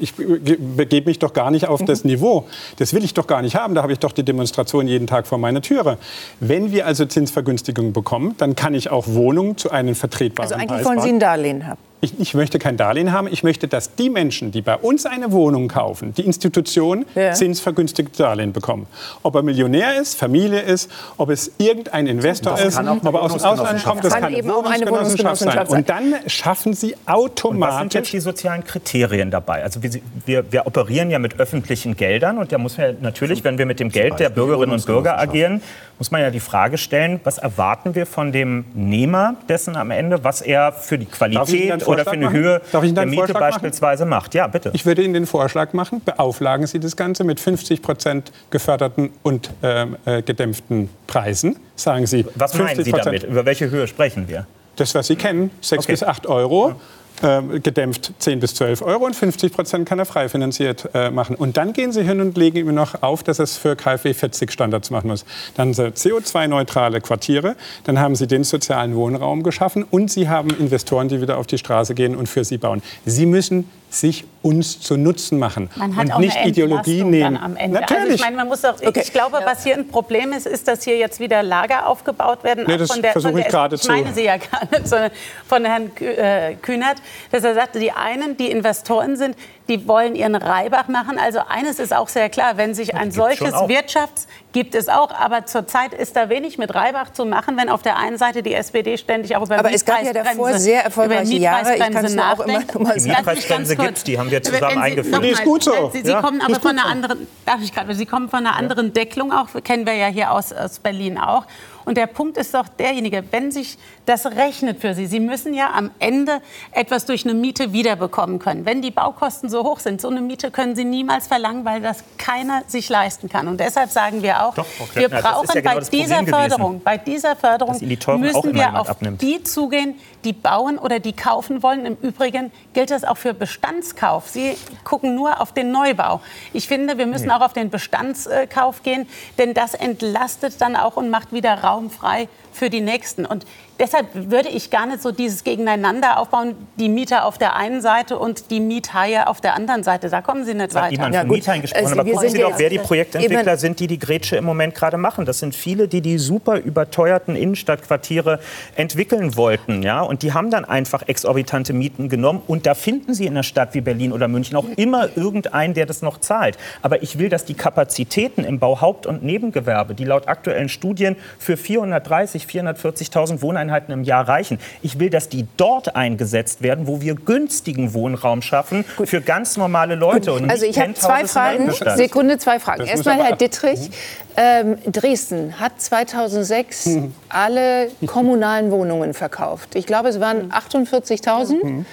ich begebe mich doch gar nicht auf das mhm. Niveau. Das will ich doch gar nicht haben. Da habe ich doch die Demonstration jeden Tag vor meiner Türe. Wenn wir also Zinsvergünstigungen bekommen, dann kann ich auch Wohnungen zu einem vertretbaren Preis Also eigentlich wollen Sie ein Darlehen haben. Ich, ich, möchte kein Darlehen haben. Ich möchte, dass die Menschen, die bei uns eine Wohnung kaufen, die Institution ja. zinsvergünstigte Darlehen bekommen. Ob er Millionär ist, Familie ist, ob es irgendein Investor ist, ob er aus dem Ausland kommt, das kann, kann eben auch eine Wohnungsgenossenschaft sein. Und dann schaffen Sie automatisch... was sind jetzt die sozialen Kriterien dabei? Also wir, wir, wir operieren ja mit öffentlichen Geldern und da muss man ja natürlich, wenn wir mit dem Geld der Bürgerinnen und Bürger agieren, muss man ja die Frage stellen, was erwarten wir von dem Nehmer dessen am Ende, was er für die Qualität oder für eine machen? Höhe der Miete beispielsweise machen? macht. Ja, bitte. Ich würde Ihnen den Vorschlag machen, beauflagen Sie das Ganze mit 50 Prozent geförderten und ähm, äh, gedämpften Preisen. Sagen Sie. Was meinen Sie damit? Über welche Höhe sprechen wir? Das, was Sie kennen, 6 okay. bis 8 Euro. Ja äh, gedämpft 10 bis 12 Euro und 50 Prozent kann er frei finanziert äh, machen. Und dann gehen Sie hin und legen ihm noch auf, dass es für KfW 40 Standards machen muss. Dann sind CO2-neutrale Quartiere, dann haben Sie den sozialen Wohnraum geschaffen und Sie haben Investoren, die wieder auf die Straße gehen und für Sie bauen. Sie müssen sich uns zu Nutzen machen man hat und auch nicht eine Ideologie nehmen. am Ende. Natürlich. Also ich, meine, man muss auch, okay. ich glaube, was hier ein Problem ist, ist, dass hier jetzt wieder Lager aufgebaut werden. Nee, das versuche ich gerade zu. Ich meine sie ja [LAUGHS] gar nicht, sondern von Herrn äh, Kühnert, dass er sagte, die einen, die Investoren sind, die wollen ihren Reibach machen. Also eines ist auch sehr klar, wenn sich ein solches Wirtschafts gibt es auch, aber zurzeit ist da wenig mit Reibach zu machen, wenn auf der einen Seite die SPD ständig auch über aber es gab ja davor sehr erfolgreiche Jahre. Ich kann es auch immer mal Die Mietpreisbremse gibt es, die haben wir zusammen eingeführt. Die ist gut so. Sie, Sie ja. kommen aber von einer anderen, darf ich gerade, Sie kommen von einer anderen Deckelung auch, kennen wir ja hier aus, aus Berlin auch. Und der Punkt ist doch derjenige, wenn sich das rechnet für Sie, Sie müssen ja am Ende etwas durch eine Miete wiederbekommen können. Wenn die Baukosten so hoch sind, so eine Miete können Sie niemals verlangen, weil das keiner sich leisten kann. Und deshalb sagen wir auch, doch, wir brauchen ja genau bei, dieser Förderung, bei dieser Förderung, müssen wir auf abnimmt. die zugehen, die bauen oder die kaufen wollen. Im Übrigen gilt das auch für Bestandskauf. Sie gucken nur auf den Neubau. Ich finde, wir müssen nee. auch auf den Bestandskauf gehen, denn das entlastet dann auch und macht wieder Raum frei für die Nächsten. Und deshalb würde ich gar nicht so dieses Gegeneinander aufbauen, die Mieter auf der einen Seite und die Miethaie auf der anderen Seite. Da kommen Sie nicht weiter. Niemand ja, von Miethaien gesprochen, also, aber gucken Sie doch, wer die Projektentwickler sind, die die Grätsche im Moment gerade machen. Das sind viele, die die super überteuerten Innenstadtquartiere entwickeln wollten. Ja? Und die haben dann einfach exorbitante Mieten genommen. Und da finden Sie in einer Stadt wie Berlin oder München auch immer irgendeinen, der das noch zahlt. Aber ich will, dass die Kapazitäten im Bauhaupt- und Nebengewerbe, die laut aktuellen Studien für 430, 440.000 Wohneinheiten im Jahr reichen. Ich will, dass die dort eingesetzt werden, wo wir günstigen Wohnraum schaffen Gut. für ganz normale Leute. Und also ich habe zwei Fragen. Sekunde, zwei Fragen. Erstmal Herr Dittrich. Ähm, Dresden hat 2006 mhm. alle kommunalen Wohnungen verkauft. Ich glaube, es waren 48.000. Mhm.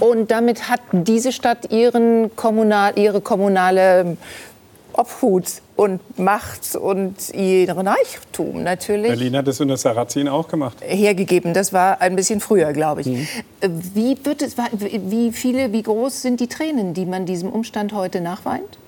Und damit hat diese Stadt ihren kommunal, ihre kommunale Obhut und Macht und ihren Reichtum natürlich. Berlin hat das unter Sarrazin auch gemacht. Hergegeben. Das war ein bisschen früher, glaube ich. Mhm. Wie, wird es, wie viele, wie groß sind die Tränen, die man diesem Umstand heute nachweint?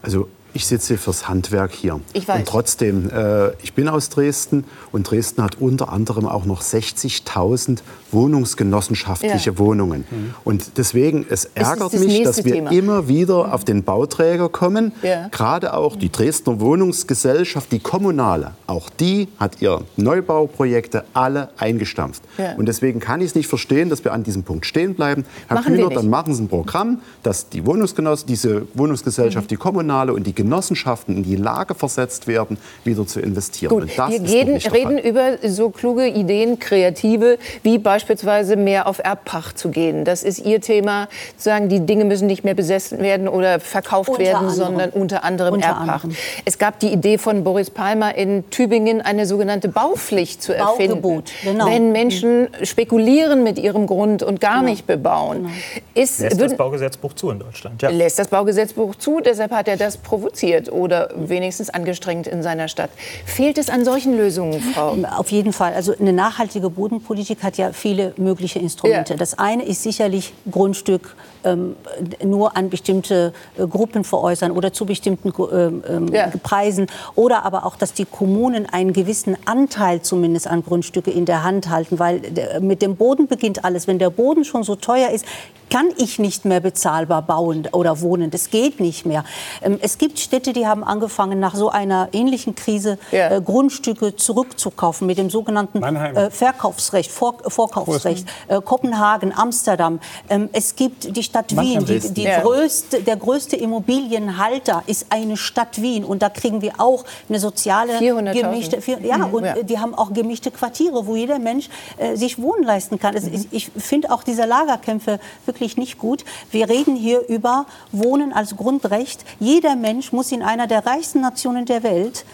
Also ich sitze fürs Handwerk hier. Ich weiß. Und trotzdem, äh, ich bin aus Dresden und Dresden hat unter anderem auch noch 60.000 wohnungsgenossenschaftliche ja. Wohnungen. Mhm. Und deswegen, es ärgert das mich, dass wir Thema. immer wieder mhm. auf den Bauträger kommen. Ja. Gerade auch die Dresdner Wohnungsgesellschaft, die kommunale, auch die hat ihre Neubauprojekte alle eingestampft. Ja. Und deswegen kann ich es nicht verstehen, dass wir an diesem Punkt stehen bleiben. Herr Kühner, dann machen Sie ein Programm, dass die Wohnungsgenossen, diese Wohnungsgesellschaft, mhm. die kommunale und die Genossenschaften in die Lage versetzt werden, wieder zu investieren. Gut, wir reden, reden über so kluge Ideen, kreative, wie beispielsweise mehr auf Erbpacht zu gehen. Das ist Ihr Thema, zu sagen, die Dinge müssen nicht mehr besessen werden oder verkauft unter werden, anderem. sondern unter anderem unter Erbpacht. Anderem. Es gab die Idee von Boris Palmer in Tübingen, eine sogenannte Baupflicht zu erfinden. Baugebot, genau. Wenn Menschen spekulieren mit ihrem Grund und gar genau. nicht bebauen. Genau. Ist, lässt das Baugesetzbuch zu in Deutschland? Ja. Lässt das Baugesetzbuch zu, deshalb hat er das provoziert oder wenigstens angestrengt in seiner Stadt. Fehlt es an solchen Lösungen, Frau? Auf jeden Fall. Also eine nachhaltige Bodenpolitik hat ja viele mögliche Instrumente. Ja. Das eine ist sicherlich Grundstück ähm, nur an bestimmte äh, Gruppen veräußern oder zu bestimmten ähm, ähm, ja. Preisen. Oder aber auch, dass die Kommunen einen gewissen Anteil zumindest an Grundstücke in der Hand halten. Weil mit dem Boden beginnt alles. Wenn der Boden schon so teuer ist, kann ich nicht mehr bezahlbar bauen oder wohnen. Das geht nicht mehr. Ähm, es gibt Städte, die haben angefangen, nach so einer ähnlichen Krise ja. äh, Grundstücke zurückzukaufen mit dem sogenannten äh, Verkaufsrecht, Vor Vorkaufsrecht. Äh, Kopenhagen, Amsterdam. Ähm, es gibt die Stadt Wien. Die, die ja. größte, der größte Immobilienhalter ist eine Stadt Wien. Und da kriegen wir auch eine soziale gemischte. Ja, mhm. und ja. die haben auch gemischte Quartiere, wo jeder Mensch äh, sich wohnen leisten kann. Mhm. Ich, ich finde auch diese Lagerkämpfe wirklich nicht gut. Wir reden hier über Wohnen als Grundrecht. Jeder Mensch muss in einer der reichsten Nationen der Welt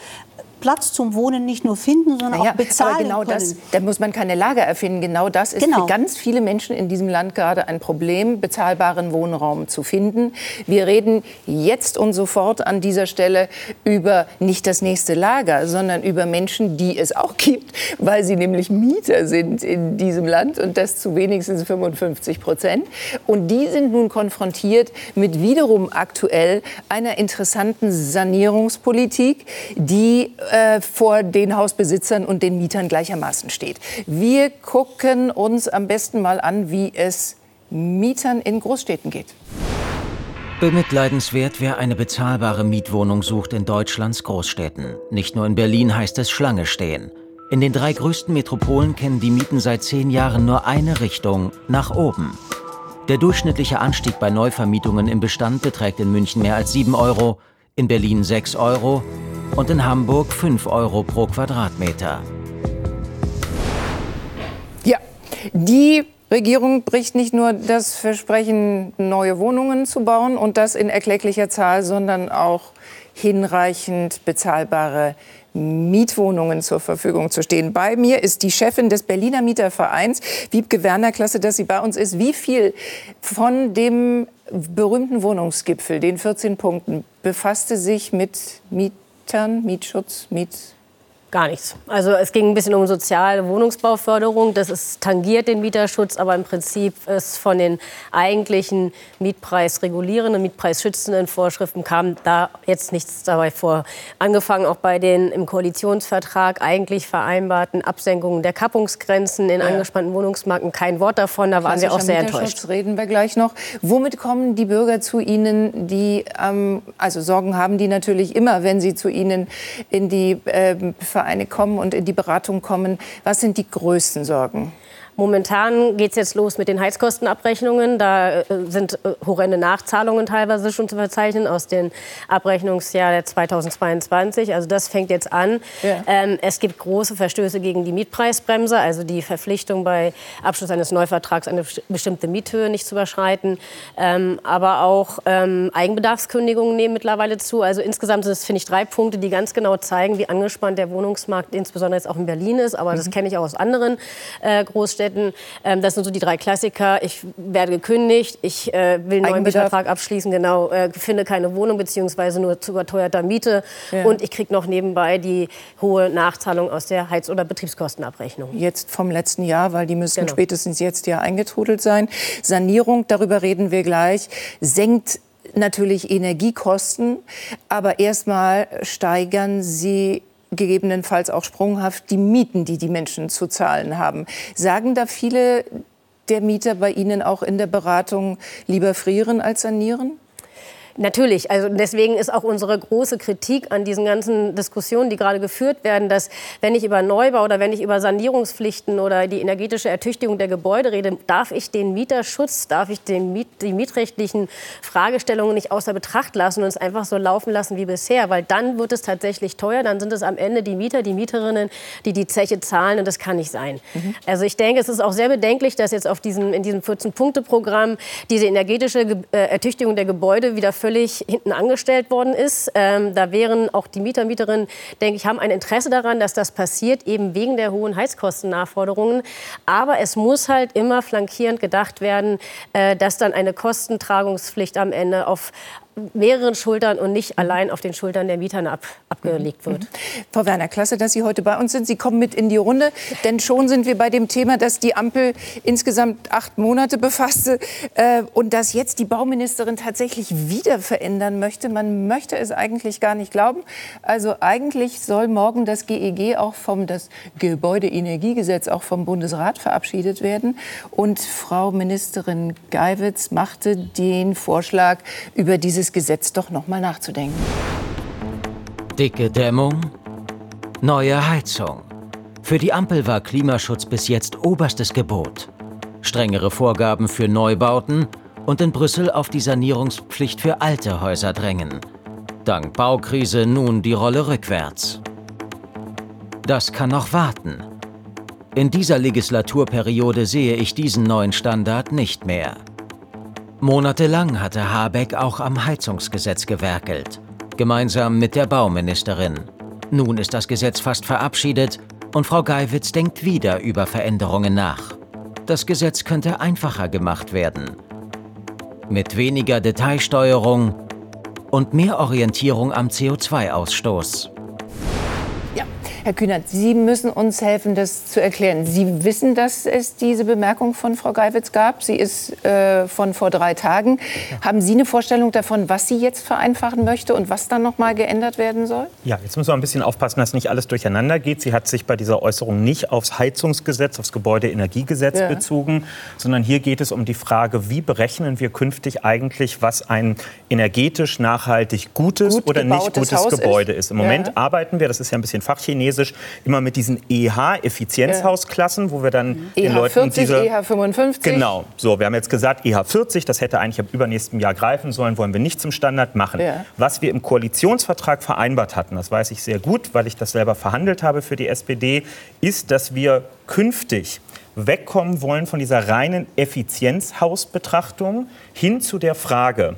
Platz zum Wohnen nicht nur finden, sondern naja, auch bezahlen aber genau können. Das, da muss man keine Lager erfinden. Genau das ist genau. für ganz viele Menschen in diesem Land gerade ein Problem, bezahlbaren Wohnraum zu finden. Wir reden jetzt und sofort an dieser Stelle über nicht das nächste Lager, sondern über Menschen, die es auch gibt, weil sie nämlich Mieter sind in diesem Land und das zu wenigstens 55 Prozent. Und die sind nun konfrontiert mit wiederum aktuell einer interessanten Sanierungspolitik, die äh, vor den Hausbesitzern und den Mietern gleichermaßen steht. Wir gucken uns am besten mal an, wie es Mietern in Großstädten geht. Bemitleidenswert, wer eine bezahlbare Mietwohnung sucht in Deutschlands Großstädten. Nicht nur in Berlin heißt es Schlange stehen. In den drei größten Metropolen kennen die Mieten seit zehn Jahren nur eine Richtung, nach oben. Der durchschnittliche Anstieg bei Neuvermietungen im Bestand beträgt in München mehr als 7 Euro, in Berlin 6 Euro, und in Hamburg 5 Euro pro Quadratmeter. Ja, die Regierung bricht nicht nur das Versprechen, neue Wohnungen zu bauen und das in erklecklicher Zahl, sondern auch hinreichend bezahlbare Mietwohnungen zur Verfügung zu stehen. Bei mir ist die Chefin des Berliner Mietervereins, Wiebke Werner. Klasse, dass sie bei uns ist. Wie viel von dem berühmten Wohnungsgipfel, den 14 Punkten, befasste sich mit Miet Mietern, Mietschutz, Miet Gar nichts. Also es ging ein bisschen um soziale Wohnungsbauförderung. Das ist, tangiert den Mieterschutz, aber im Prinzip ist von den eigentlichen mietpreisregulierenden, mietpreisschützenden Vorschriften kam da jetzt nichts dabei vor. Angefangen auch bei den im Koalitionsvertrag eigentlich vereinbarten Absenkungen der Kappungsgrenzen in ja. angespannten Wohnungsmarken. Kein Wort davon. Da waren wir auch sehr enttäuscht. reden wir gleich noch. Womit kommen die Bürger zu Ihnen, die ähm, also Sorgen haben, die natürlich immer, wenn sie zu Ihnen in die äh, Vereine kommen und in die Beratung kommen. Was sind die größten Sorgen? Momentan geht es jetzt los mit den Heizkostenabrechnungen. Da äh, sind äh, horrende Nachzahlungen teilweise schon zu verzeichnen aus dem Abrechnungsjahr 2022. Also das fängt jetzt an. Ja. Ähm, es gibt große Verstöße gegen die Mietpreisbremse, also die Verpflichtung bei Abschluss eines Neuvertrags eine bestimmte Miethöhe nicht zu überschreiten. Ähm, aber auch ähm, Eigenbedarfskündigungen nehmen mittlerweile zu. Also insgesamt sind es, finde ich, drei Punkte, die ganz genau zeigen, wie angespannt der Wohnungsmarkt insbesondere jetzt auch in Berlin ist. Aber mhm. das kenne ich auch aus anderen äh, Großstädten. Großstädten. Ähm, das sind so die drei Klassiker. Ich werde gekündigt, ich äh, will einen neuen Mietvertrag abschließen, genau, äh, finde keine Wohnung bzw. nur zu überteuerter Miete ja. und ich kriege noch nebenbei die hohe Nachzahlung aus der Heiz- oder Betriebskostenabrechnung. Jetzt vom letzten Jahr, weil die müssen genau. spätestens jetzt ja eingetrudelt sein. Sanierung, darüber reden wir gleich, senkt natürlich Energiekosten, aber erstmal steigern sie gegebenenfalls auch sprunghaft die Mieten, die die Menschen zu zahlen haben. Sagen da viele der Mieter bei Ihnen auch in der Beratung lieber frieren als sanieren? Natürlich, also deswegen ist auch unsere große Kritik an diesen ganzen Diskussionen, die gerade geführt werden, dass wenn ich über Neubau oder wenn ich über Sanierungspflichten oder die energetische Ertüchtigung der Gebäude rede, darf ich den Mieterschutz, darf ich den Miet, die mietrechtlichen Fragestellungen nicht außer Betracht lassen und es einfach so laufen lassen wie bisher, weil dann wird es tatsächlich teuer, dann sind es am Ende die Mieter, die Mieterinnen, die die Zeche zahlen und das kann nicht sein. Mhm. Also ich denke, es ist auch sehr bedenklich, dass jetzt auf diesem, in diesem 14-Punkte-Programm diese energetische äh, Ertüchtigung der Gebäude wieder völlig hinten angestellt worden ist. Ähm, da wären auch die Mieter, Mieterinnen, denke ich, haben ein Interesse daran, dass das passiert, eben wegen der hohen Heizkostennachforderungen. Aber es muss halt immer flankierend gedacht werden, äh, dass dann eine Kostentragungspflicht am Ende auf mehreren Schultern und nicht allein auf den Schultern der Mieter ab, abgelegt wird. Mhm. Frau Werner, klasse, dass Sie heute bei uns sind. Sie kommen mit in die Runde, denn schon sind wir bei dem Thema, dass die Ampel insgesamt acht Monate befasste äh, und dass jetzt die Bauministerin tatsächlich wieder verändern möchte. Man möchte es eigentlich gar nicht glauben. Also eigentlich soll morgen das GEG e auch vom das Gebäudeenergiegesetz auch vom Bundesrat verabschiedet werden und Frau Ministerin Geiwitz machte den Vorschlag über dieses dieses Gesetz doch noch mal nachzudenken. Dicke Dämmung, neue Heizung. Für die Ampel war Klimaschutz bis jetzt oberstes Gebot. Strengere Vorgaben für Neubauten und in Brüssel auf die Sanierungspflicht für alte Häuser drängen. Dank Baukrise nun die Rolle rückwärts. Das kann noch warten. In dieser Legislaturperiode sehe ich diesen neuen Standard nicht mehr. Monatelang hatte Habeck auch am Heizungsgesetz gewerkelt, gemeinsam mit der Bauministerin. Nun ist das Gesetz fast verabschiedet und Frau Geiwitz denkt wieder über Veränderungen nach. Das Gesetz könnte einfacher gemacht werden. Mit weniger Detailsteuerung und mehr Orientierung am CO2-Ausstoß. Herr Kühnert, Sie müssen uns helfen, das zu erklären. Sie wissen, dass es diese Bemerkung von Frau Geiwitz gab. Sie ist äh, von vor drei Tagen. Haben Sie eine Vorstellung davon, was sie jetzt vereinfachen möchte und was dann noch mal geändert werden soll? Ja, jetzt müssen wir ein bisschen aufpassen, dass nicht alles durcheinander geht. Sie hat sich bei dieser Äußerung nicht aufs Heizungsgesetz, aufs Gebäudeenergiegesetz ja. bezogen, sondern hier geht es um die Frage, wie berechnen wir künftig eigentlich, was ein energetisch nachhaltig gutes Gut oder nicht gutes Haus Gebäude ist. ist. Im Moment ja. arbeiten wir, das ist ja ein bisschen Fachchinesisch, Chinesisch immer mit diesen EH-Effizienzhausklassen, wo wir dann mhm. den EH Leuten 40, diese EH 55. Genau. So, wir haben jetzt gesagt EH 40, das hätte eigentlich ab übernächsten Jahr greifen sollen, wollen wir nicht zum Standard machen. Ja. Was wir im Koalitionsvertrag vereinbart hatten, das weiß ich sehr gut, weil ich das selber verhandelt habe für die SPD, ist, dass wir künftig wegkommen wollen von dieser reinen Effizienzhausbetrachtung hin zu der Frage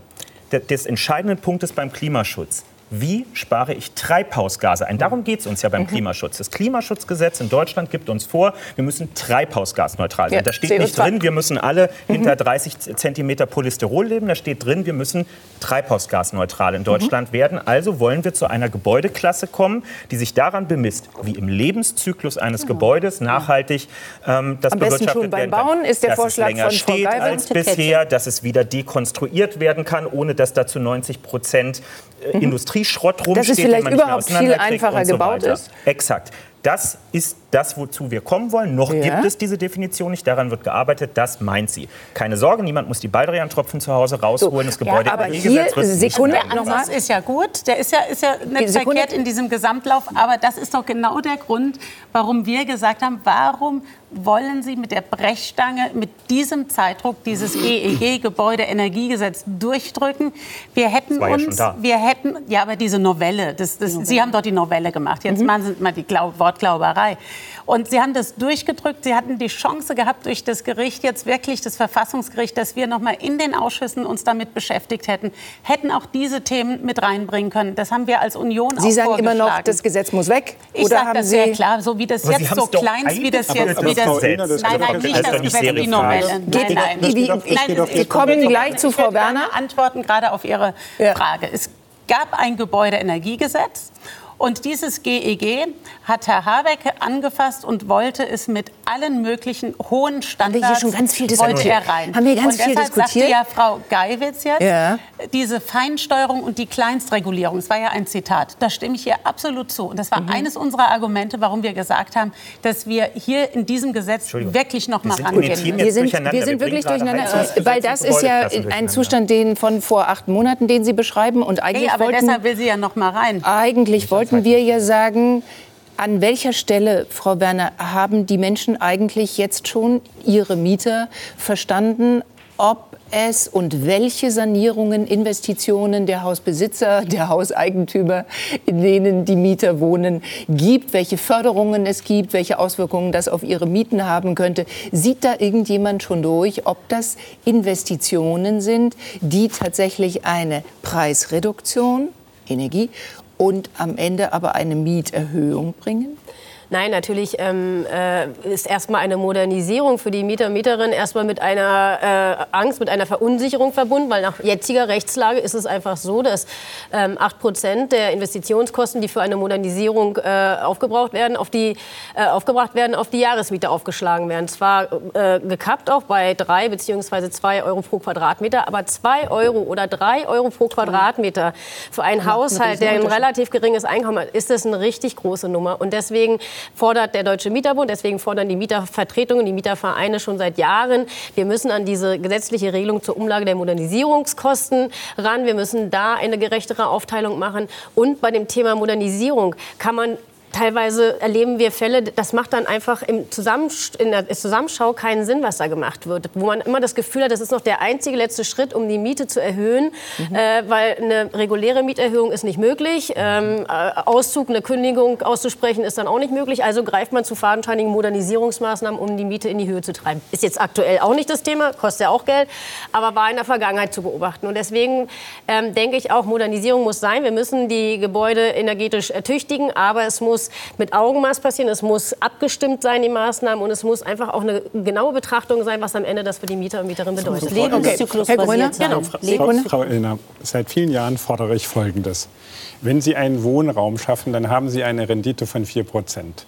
des entscheidenden Punktes beim Klimaschutz wie spare ich Treibhausgase ein? Darum geht es uns ja beim mhm. Klimaschutz. Das Klimaschutzgesetz in Deutschland gibt uns vor, wir müssen treibhausgasneutral sein. Ja, da steht CO2. nicht drin, wir müssen alle mhm. hinter 30 Zentimeter Polysterol leben. Da steht drin, wir müssen treibhausgasneutral in Deutschland mhm. werden. Also wollen wir zu einer Gebäudeklasse kommen, die sich daran bemisst, wie im Lebenszyklus eines ja. Gebäudes nachhaltig ähm, das Am bewirtschaftet schon beim Bauen ist der dass Vorschlag es länger von steht Frau als bisher, dass es wieder dekonstruiert werden kann, ohne dass dazu 90 Prozent äh, mhm. Industrieschrott rumsteht. Dass es vielleicht überhaupt viel einfacher so gebaut weiter. ist. Exakt. Das ist das, wozu wir kommen wollen. Noch ja. gibt es diese Definition nicht. Daran wird gearbeitet. Das meint sie. Keine Sorge, niemand muss die Baldrian-Tropfen zu Hause rausholen. So. Das Gebäude ja, aber hier, Sekunde, nochmal. ist ja gut. Der ist ja, ist ja nicht Sekunde. verkehrt in diesem Gesamtlauf. Aber das ist doch genau der Grund, warum wir gesagt haben, warum wollen Sie mit der Brechstange, mit diesem Zeitdruck dieses GEG, Gebäudeenergiegesetz, durchdrücken? Wir hätten ja uns, wir hätten, ja, aber diese Novelle, das, das, Novelle. Sie haben dort die Novelle gemacht. Jetzt mhm. machen Sie mal die Glaub, Wortglauberei. Und Sie haben das durchgedrückt. Sie hatten die Chance gehabt, durch das Gericht, jetzt wirklich das Verfassungsgericht, dass wir noch mal in den Ausschüssen uns damit beschäftigt hätten, hätten auch diese Themen mit reinbringen können. Das haben wir als Union Sie sagen immer noch, das Gesetz muss weg? Ich sage das sehr klar, so wie das aber jetzt, so klein wie das jetzt, das, das nein, nein, nicht das Gesetz, die Novelle. Nein, nein. Wir kommen gleich zu Frau Werner. Antworten gerade auf Ihre Frage. Es gab ein Gebäudeenergiegesetz und dieses GEG e hat Herr Habeck angefasst und wollte es mit allen möglichen hohen Standards haben wir hier schon ganz viel diskutiert. rein. Haben wir ganz und viel diskutiert? sagte ja Frau Geiwitz jetzt, ja. Diese Feinsteuerung und die Kleinstregulierung, das war ja ein Zitat, da stimme ich ihr absolut zu. Und das war mhm. eines unserer Argumente, warum wir gesagt haben, dass wir hier in diesem Gesetz wirklich noch mal rangehen. Wir sind, wir sind wirklich durcheinander, weil das ist ja ein Zustand den von vor acht Monaten, den Sie beschreiben. Und eigentlich hey, aber wollten, deshalb will sie ja noch mal rein. Eigentlich wollten wir ja sagen, an welcher Stelle, Frau Werner, haben die Menschen eigentlich jetzt schon ihre Mieter verstanden, ob es und welche Sanierungen, Investitionen der Hausbesitzer, der Hauseigentümer, in denen die Mieter wohnen, gibt, welche Förderungen es gibt, welche Auswirkungen das auf ihre Mieten haben könnte. Sieht da irgendjemand schon durch, ob das Investitionen sind, die tatsächlich eine Preisreduktion, Energie und am Ende aber eine Mieterhöhung bringen? Nein, natürlich ähm, äh, ist erstmal eine Modernisierung für die Mieter und Mieterinnen erstmal mit einer äh, Angst, mit einer Verunsicherung verbunden, weil nach jetziger Rechtslage ist es einfach so, dass ähm, 8 Prozent der Investitionskosten, die für eine Modernisierung äh, aufgebraucht werden, auf die, äh, aufgebracht werden, auf die Jahresmiete aufgeschlagen werden. Zwar äh, gekappt auch bei 3 bzw. 2 Euro pro Quadratmeter, aber 2 Euro oder 3 Euro pro Quadratmeter für einen Haushalt, der ein relativ geringes Einkommen hat, ist das eine richtig große Nummer. Und deswegen fordert der Deutsche Mieterbund, deswegen fordern die Mietervertretungen, die Mietervereine schon seit Jahren, wir müssen an diese gesetzliche Regelung zur Umlage der Modernisierungskosten ran. Wir müssen da eine gerechtere Aufteilung machen. Und bei dem Thema Modernisierung kann man teilweise erleben wir Fälle, das macht dann einfach im in der Zusammenschau keinen Sinn, was da gemacht wird. Wo man immer das Gefühl hat, das ist noch der einzige letzte Schritt, um die Miete zu erhöhen, mhm. äh, weil eine reguläre Mieterhöhung ist nicht möglich. Ähm, äh, Auszug, eine Kündigung auszusprechen ist dann auch nicht möglich. Also greift man zu fadenscheinigen Modernisierungsmaßnahmen, um die Miete in die Höhe zu treiben. Ist jetzt aktuell auch nicht das Thema, kostet ja auch Geld, aber war in der Vergangenheit zu beobachten. Und deswegen ähm, denke ich auch, Modernisierung muss sein. Wir müssen die Gebäude energetisch ertüchtigen, aber es muss mit Augenmaß passieren, es muss abgestimmt sein, die Maßnahmen, und es muss einfach auch eine genaue Betrachtung sein, was am Ende das für die Mieter und Mieterinnen bedeutet. Lebenszyklus okay. Herr Grüner? Genau. Frau, Frau Illner, seit vielen Jahren fordere ich Folgendes. Wenn Sie einen Wohnraum schaffen, dann haben Sie eine Rendite von 4 Prozent.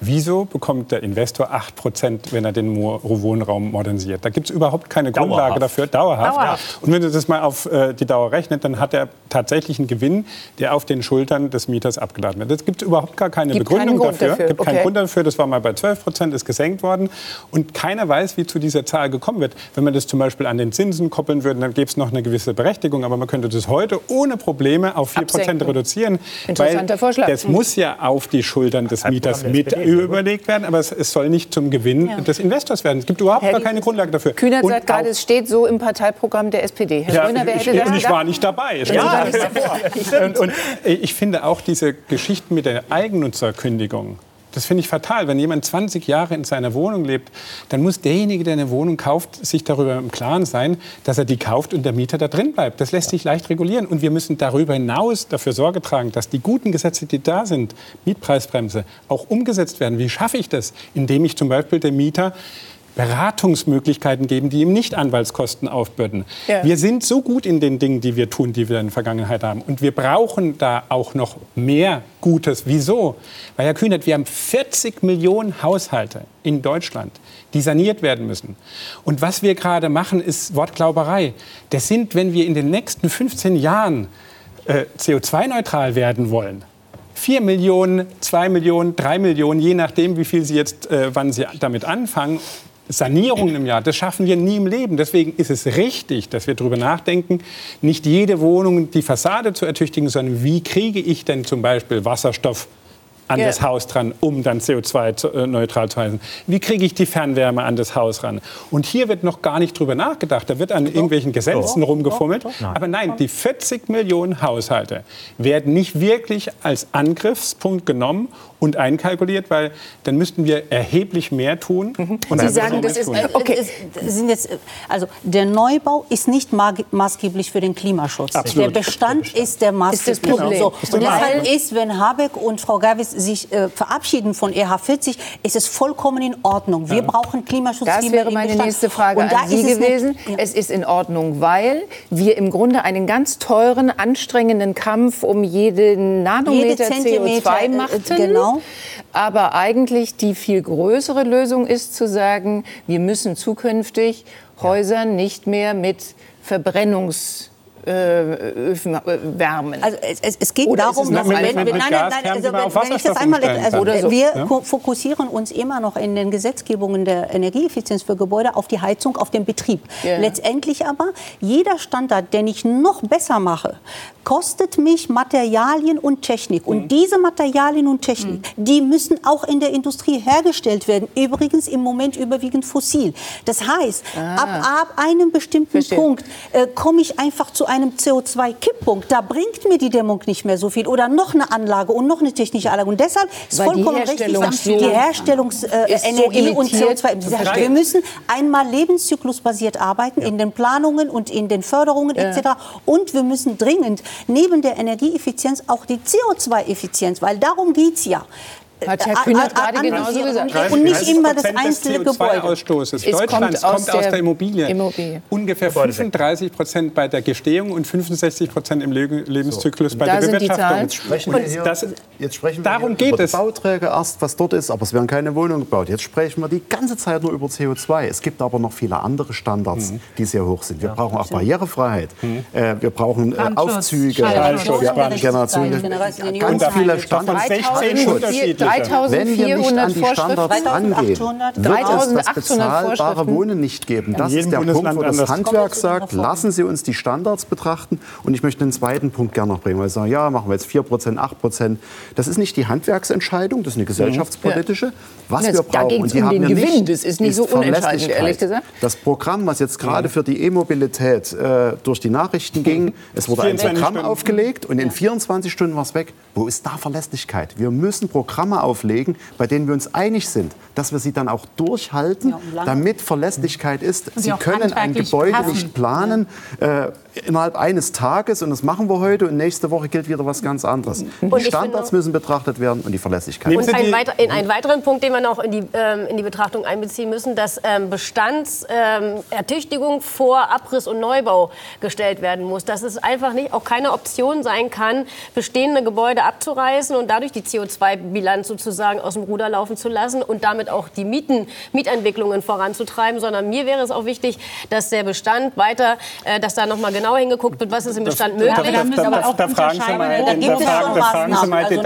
Wieso bekommt der Investor 8 Prozent, wenn er den Wohnraum modernisiert? Da gibt es überhaupt keine dauerhaft. Grundlage dafür. Dauerhaft. dauerhaft. Und wenn du das mal auf äh, die Dauer rechnet, dann hat er tatsächlich einen Gewinn, der auf den Schultern des Mieters abgeladen wird. Es gibt überhaupt gar keine gibt Begründung dafür. Es gibt okay. keinen Grund dafür. Das war mal bei 12 Prozent, ist gesenkt worden. Und keiner weiß, wie zu dieser Zahl gekommen wird. Wenn man das zum Beispiel an den Zinsen koppeln würde, dann gäbe es noch eine gewisse Berechtigung. Aber man könnte das heute ohne Probleme auf 4 Prozent reduzieren. Interessanter Vorschlag. Das muss ja auf die Schultern des Mieters mit überlegt werden, aber es, es soll nicht zum Gewinn ja. des Investors werden. Es gibt überhaupt Herr gar keine Grundlage dafür. Kühner sagt gerade, es steht so im Parteiprogramm der SPD. Herr ja, Grüner, wer hätte ich, das ich war nicht dabei. Ja. [LAUGHS] und, und ich finde auch diese Geschichten mit der Eigennutzerkündigung, das finde ich fatal. Wenn jemand 20 Jahre in seiner Wohnung lebt, dann muss derjenige, der eine Wohnung kauft, sich darüber im Klaren sein, dass er die kauft und der Mieter da drin bleibt. Das lässt sich leicht regulieren. Und wir müssen darüber hinaus dafür Sorge tragen, dass die guten Gesetze, die da sind, Mietpreisbremse, auch umgesetzt werden. Wie schaffe ich das? Indem ich zum Beispiel dem Mieter Beratungsmöglichkeiten geben, die ihm nicht Anwaltskosten aufbürden. Ja. Wir sind so gut in den Dingen, die wir tun, die wir in der Vergangenheit haben. Und wir brauchen da auch noch mehr Gutes. Wieso? Weil, Herr Kühnert, wir haben 40 Millionen Haushalte in Deutschland, die saniert werden müssen. Und was wir gerade machen, ist Wortglauberei. Das sind, wenn wir in den nächsten 15 Jahren äh, CO2-neutral werden wollen, 4 Millionen, 2 Millionen, 3 Millionen, je nachdem, wie viel Sie jetzt, äh, wann Sie damit anfangen, Sanierungen im Jahr, das schaffen wir nie im Leben. Deswegen ist es richtig, dass wir darüber nachdenken, nicht jede Wohnung die Fassade zu ertüchtigen, sondern wie kriege ich denn zum Beispiel Wasserstoff an ja. das Haus dran, um dann CO2-neutral äh, zu heißen? Wie kriege ich die Fernwärme an das Haus ran? Und hier wird noch gar nicht drüber nachgedacht. Da wird an irgendwelchen Gesetzen rumgefummelt. Aber nein, die 40 Millionen Haushalte werden nicht wirklich als Angriffspunkt genommen und einkalkuliert, weil dann müssten wir erheblich mehr tun. Mhm. Und Sie sagen, das ist, okay. sind jetzt, also der Neubau ist nicht maßgeblich für den Klimaschutz. Absolut. Der Bestand ist der maßgebliche. Ist das Problem. So. Und deshalb ist, wenn Habeck und Frau Gavis sich äh, verabschieden von EH40, ist es vollkommen in Ordnung. Wir ja. brauchen Klimaschutz. Das wäre meine nächste Frage und an Sie gewesen. Nicht, ja. Es ist in Ordnung, weil wir im Grunde einen ganz teuren, anstrengenden Kampf um jeden Nanometer Jede CO2 äh, machten. Genau. Aber eigentlich die viel größere Lösung ist zu sagen, wir müssen zukünftig Häuser nicht mehr mit Verbrennungs Öfen äh, wärmen. Also es, es geht Oder darum, dass wenn, nein, nein, nein, also, wenn ich das einmal, also so. wir ja? fokussieren uns immer noch in den Gesetzgebungen der Energieeffizienz für Gebäude auf die Heizung, auf den Betrieb. Ja. Letztendlich aber jeder Standard, den ich noch besser mache, kostet mich Materialien und Technik. Und mhm. diese Materialien und Technik, mhm. die müssen auch in der Industrie hergestellt werden. Übrigens im Moment überwiegend fossil. Das heißt, ah. ab, ab einem bestimmten Verstehe. Punkt äh, komme ich einfach zu einem CO2-Kipppunkt. Da bringt mir die Dämmung nicht mehr so viel. Oder noch eine Anlage und noch eine technische Anlage. Und deshalb ist Weil vollkommen die richtig, die Herstellungsenergie äh, so und CO2. Wir müssen einmal lebenszyklusbasiert arbeiten ja. in den Planungen und in den Förderungen ja. etc. Und wir müssen dringend neben der Energieeffizienz auch die CO2-Effizienz, weil darum geht es ja Hat Herr Kühnert gerade genauso gesagt. Und nicht immer das einzelne Gebäude. Ausstoßes Deutschlands kommt aus, kommt aus der, Immobilie. Immobilie. Ungefähr 35 Prozent bei der Gestehung und 65 Prozent im Lebenszyklus so. bei da der Bewirtschaftung. Jetzt sprechen wir, hier, das, jetzt sprechen wir darum geht über es. Bauträger erst, was dort ist, aber es werden keine Wohnungen gebaut. Jetzt sprechen wir die ganze Zeit nur über CO2. Es gibt aber noch viele andere Standards, mhm. die sehr hoch sind. Wir ja. brauchen auch Barrierefreiheit. Mhm. Äh, wir brauchen äh, Aufzüge, Schallschutz, Generation, ganz viele Standards. 3400 Wenn wir nicht an die Standards rangehen, wird es das bezahlbare Wohnen nicht geben. Das ist der Punkt, wo das Handwerk sagt, lassen Sie uns die Standards betrachten. Und ich möchte einen zweiten Punkt gerne noch bringen, weil Sie sagen, ja, machen wir jetzt 4% 8% Das ist nicht die Handwerksentscheidung, das ist eine gesellschaftspolitische. Was wir brauchen, und die um haben wir Gewinn. nicht, das ist nicht so unentscheidend, ehrlich gesagt. Das Programm, was jetzt gerade für die E-Mobilität äh, durch die Nachrichten ging, [LAUGHS] es wurde ein Programm Stunden. aufgelegt und in 24 Stunden war es weg. Wo ist da Verlässlichkeit? Wir müssen Programme auflegen, bei denen wir uns einig sind, dass wir sie dann auch durchhalten, ja, damit Verlässlichkeit ist. Sie können ein Gebäude passen. nicht planen äh, innerhalb eines Tages und das machen wir heute und nächste Woche gilt wieder was ganz anderes. Und die Standards müssen betrachtet werden und die Verlässlichkeit. Und ein weiter, in einen weiteren Punkt, den wir noch in die, ähm, in die Betrachtung einbeziehen müssen, dass ähm, Bestandsertüchtigung ähm, vor Abriss und Neubau gestellt werden muss. Dass es einfach nicht auch keine Option sein kann, bestehende Gebäude abzureißen und dadurch die CO2-Bilanz sozusagen aus dem Ruder laufen zu lassen und damit auch die Mieten, Mietentwicklungen voranzutreiben, sondern mir wäre es auch wichtig, dass der Bestand weiter, äh, dass da noch mal genau hingeguckt wird, was ist im Bestand möglich. Da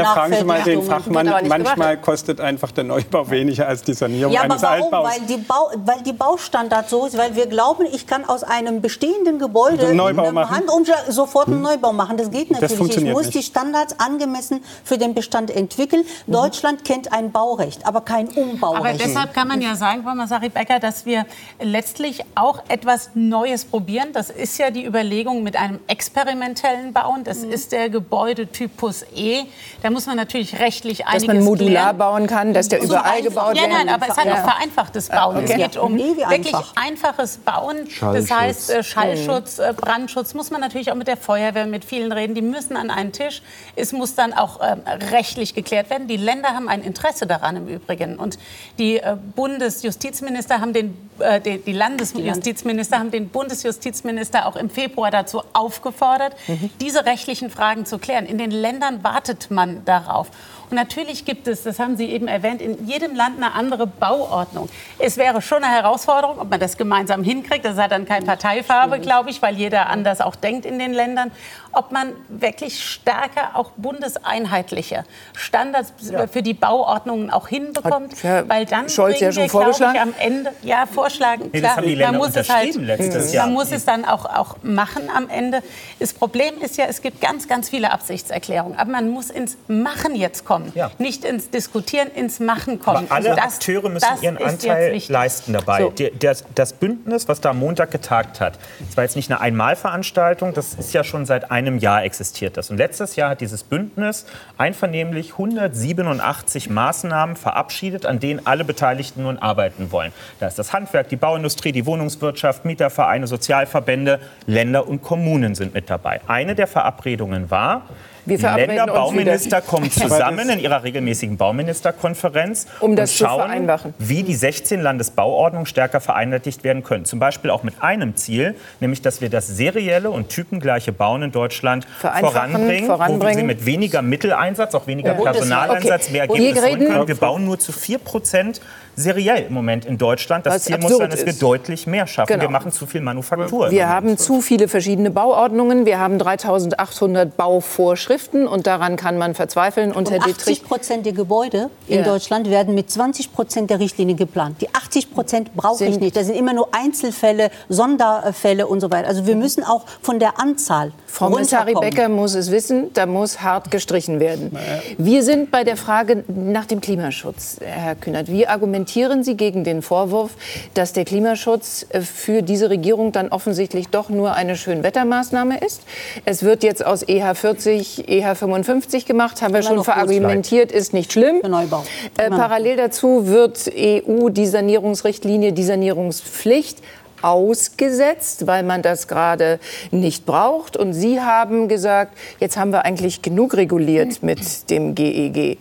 fragen Sie mal den Fachmann. Manchmal kostet einfach der Neubau weniger als die Sanierung ja, eines aber warum? Altbaus. Weil die, Bau, weil die Baustandard so ist, weil wir glauben, ich kann aus einem bestehenden Gebäude einen Neubau machen. sofort einen hm. Neubau machen. Das geht natürlich. Das ich muss nicht. die Standards angemessen für den Bestand entwickeln. Mhm. Deutschland kennt ein Baurecht, aber kein Umbaurecht. Aber deshalb kann man ja sagen, Frau Masari Becker, dass wir letztlich auch etwas Neues probieren. Das ist ja die Überlegung mit einem experimentellen Bauen. Das mhm. ist der Gebäudetypus E. Da muss man natürlich rechtlich einiges Dass man modular klären. bauen kann, dass der so überall gebaut wird. Ja, nein, aber es hat auch vereinfachtes Bauen. Okay. Es geht um [LAUGHS] nee, wirklich einfaches Bauen. Das heißt äh, Schallschutz, äh, Brandschutz. Muss man natürlich auch mit der Feuerwehr, mit vielen reden. Die müssen an einen Tisch. Es muss dann auch äh, rechtlich geklärt werden. Die Länder haben ein Interesse daran im Übrigen. Und die äh, Bundesjustizminister haben den, äh, die, die Landesjustizminister haben den Bundesjustizminister auch im Februar dazu aufgefordert, mhm. diese rechtlichen Fragen zu klären. In den Ländern wartet man darauf. Und natürlich gibt es, das haben Sie eben erwähnt, in jedem Land eine andere Bauordnung. Es wäre schon eine Herausforderung, ob man das gemeinsam hinkriegt. Das hat dann keine Parteifarbe, glaube ich, weil jeder anders auch denkt in den Ländern. Ob man wirklich stärker auch bundeseinheitliche Standards ja. für die Bauordnungen auch hinbekommt, Hat weil dann Scholz ja schon wir, vorgeschlagen? Ich, am Ende ja vorschlagen. Nee, klar, man muss es halt, letztes Jahr. Man muss es dann auch, auch machen am Ende. Das Problem ist ja, es gibt ganz, ganz viele Absichtserklärungen, aber man muss ins Machen jetzt kommen. Ja. Nicht ins Diskutieren, ins Machen kommen. Aber alle das, Akteure müssen ihren Anteil leisten dabei. So. Der, das Bündnis, was da am Montag getagt hat, das war jetzt nicht eine Einmalveranstaltung, das ist ja schon seit einem Jahr existiert das. Und letztes Jahr hat dieses Bündnis einvernehmlich 187 Maßnahmen verabschiedet, an denen alle Beteiligten nun arbeiten wollen. Da ist das Handwerk, die Bauindustrie, die Wohnungswirtschaft, Mietervereine, Sozialverbände, Länder und Kommunen sind mit dabei. Eine der Verabredungen war, wir die Länderbauminister kommen [LAUGHS] zusammen in ihrer regelmäßigen Bauministerkonferenz um das und schauen, wie die 16 Landesbauordnungen stärker vereinheitlicht werden können. Zum Beispiel auch mit einem Ziel, nämlich dass wir das serielle und typengleiche Bauen in Deutschland voranbringen, voranbringen. wo wir mit weniger Mitteleinsatz, auch weniger ja. Personaleinsatz okay. mehr Ergebnisse holen können. Wir bauen nur zu 4 Prozent seriell im Moment in Deutschland. Das Ziel muss sein, dass wir deutlich mehr schaffen. Genau. Wir machen zu viel Manufaktur. Wir haben zu viele verschiedene Bauordnungen. Wir haben 3800 Bauvorschriften und daran kann man verzweifeln. Und, und 80 Prozent der Gebäude in ja. Deutschland werden mit 20 Prozent der Richtlinie geplant. Die 80 Prozent brauche ich nicht. Das sind immer nur Einzelfälle, Sonderfälle und so weiter. Also wir müssen auch von der Anzahl Frau Messari Becker muss es wissen, da muss hart gestrichen werden. Wir sind bei der Frage nach dem Klimaschutz, Herr Kühnert. Wie argumentieren Sie gegen den Vorwurf, dass der Klimaschutz äh, für diese Regierung dann offensichtlich doch nur eine Schönwettermaßnahme ist? Es wird jetzt aus EH 40 EH 55 gemacht, haben wir schon verargumentiert, ist nicht schlimm. Neubau. Äh, parallel dazu wird EU die Sanierungsrichtlinie, die Sanierungspflicht ausgesetzt, weil man das gerade nicht braucht. Und Sie haben gesagt, jetzt haben wir eigentlich genug reguliert mit dem GEG. E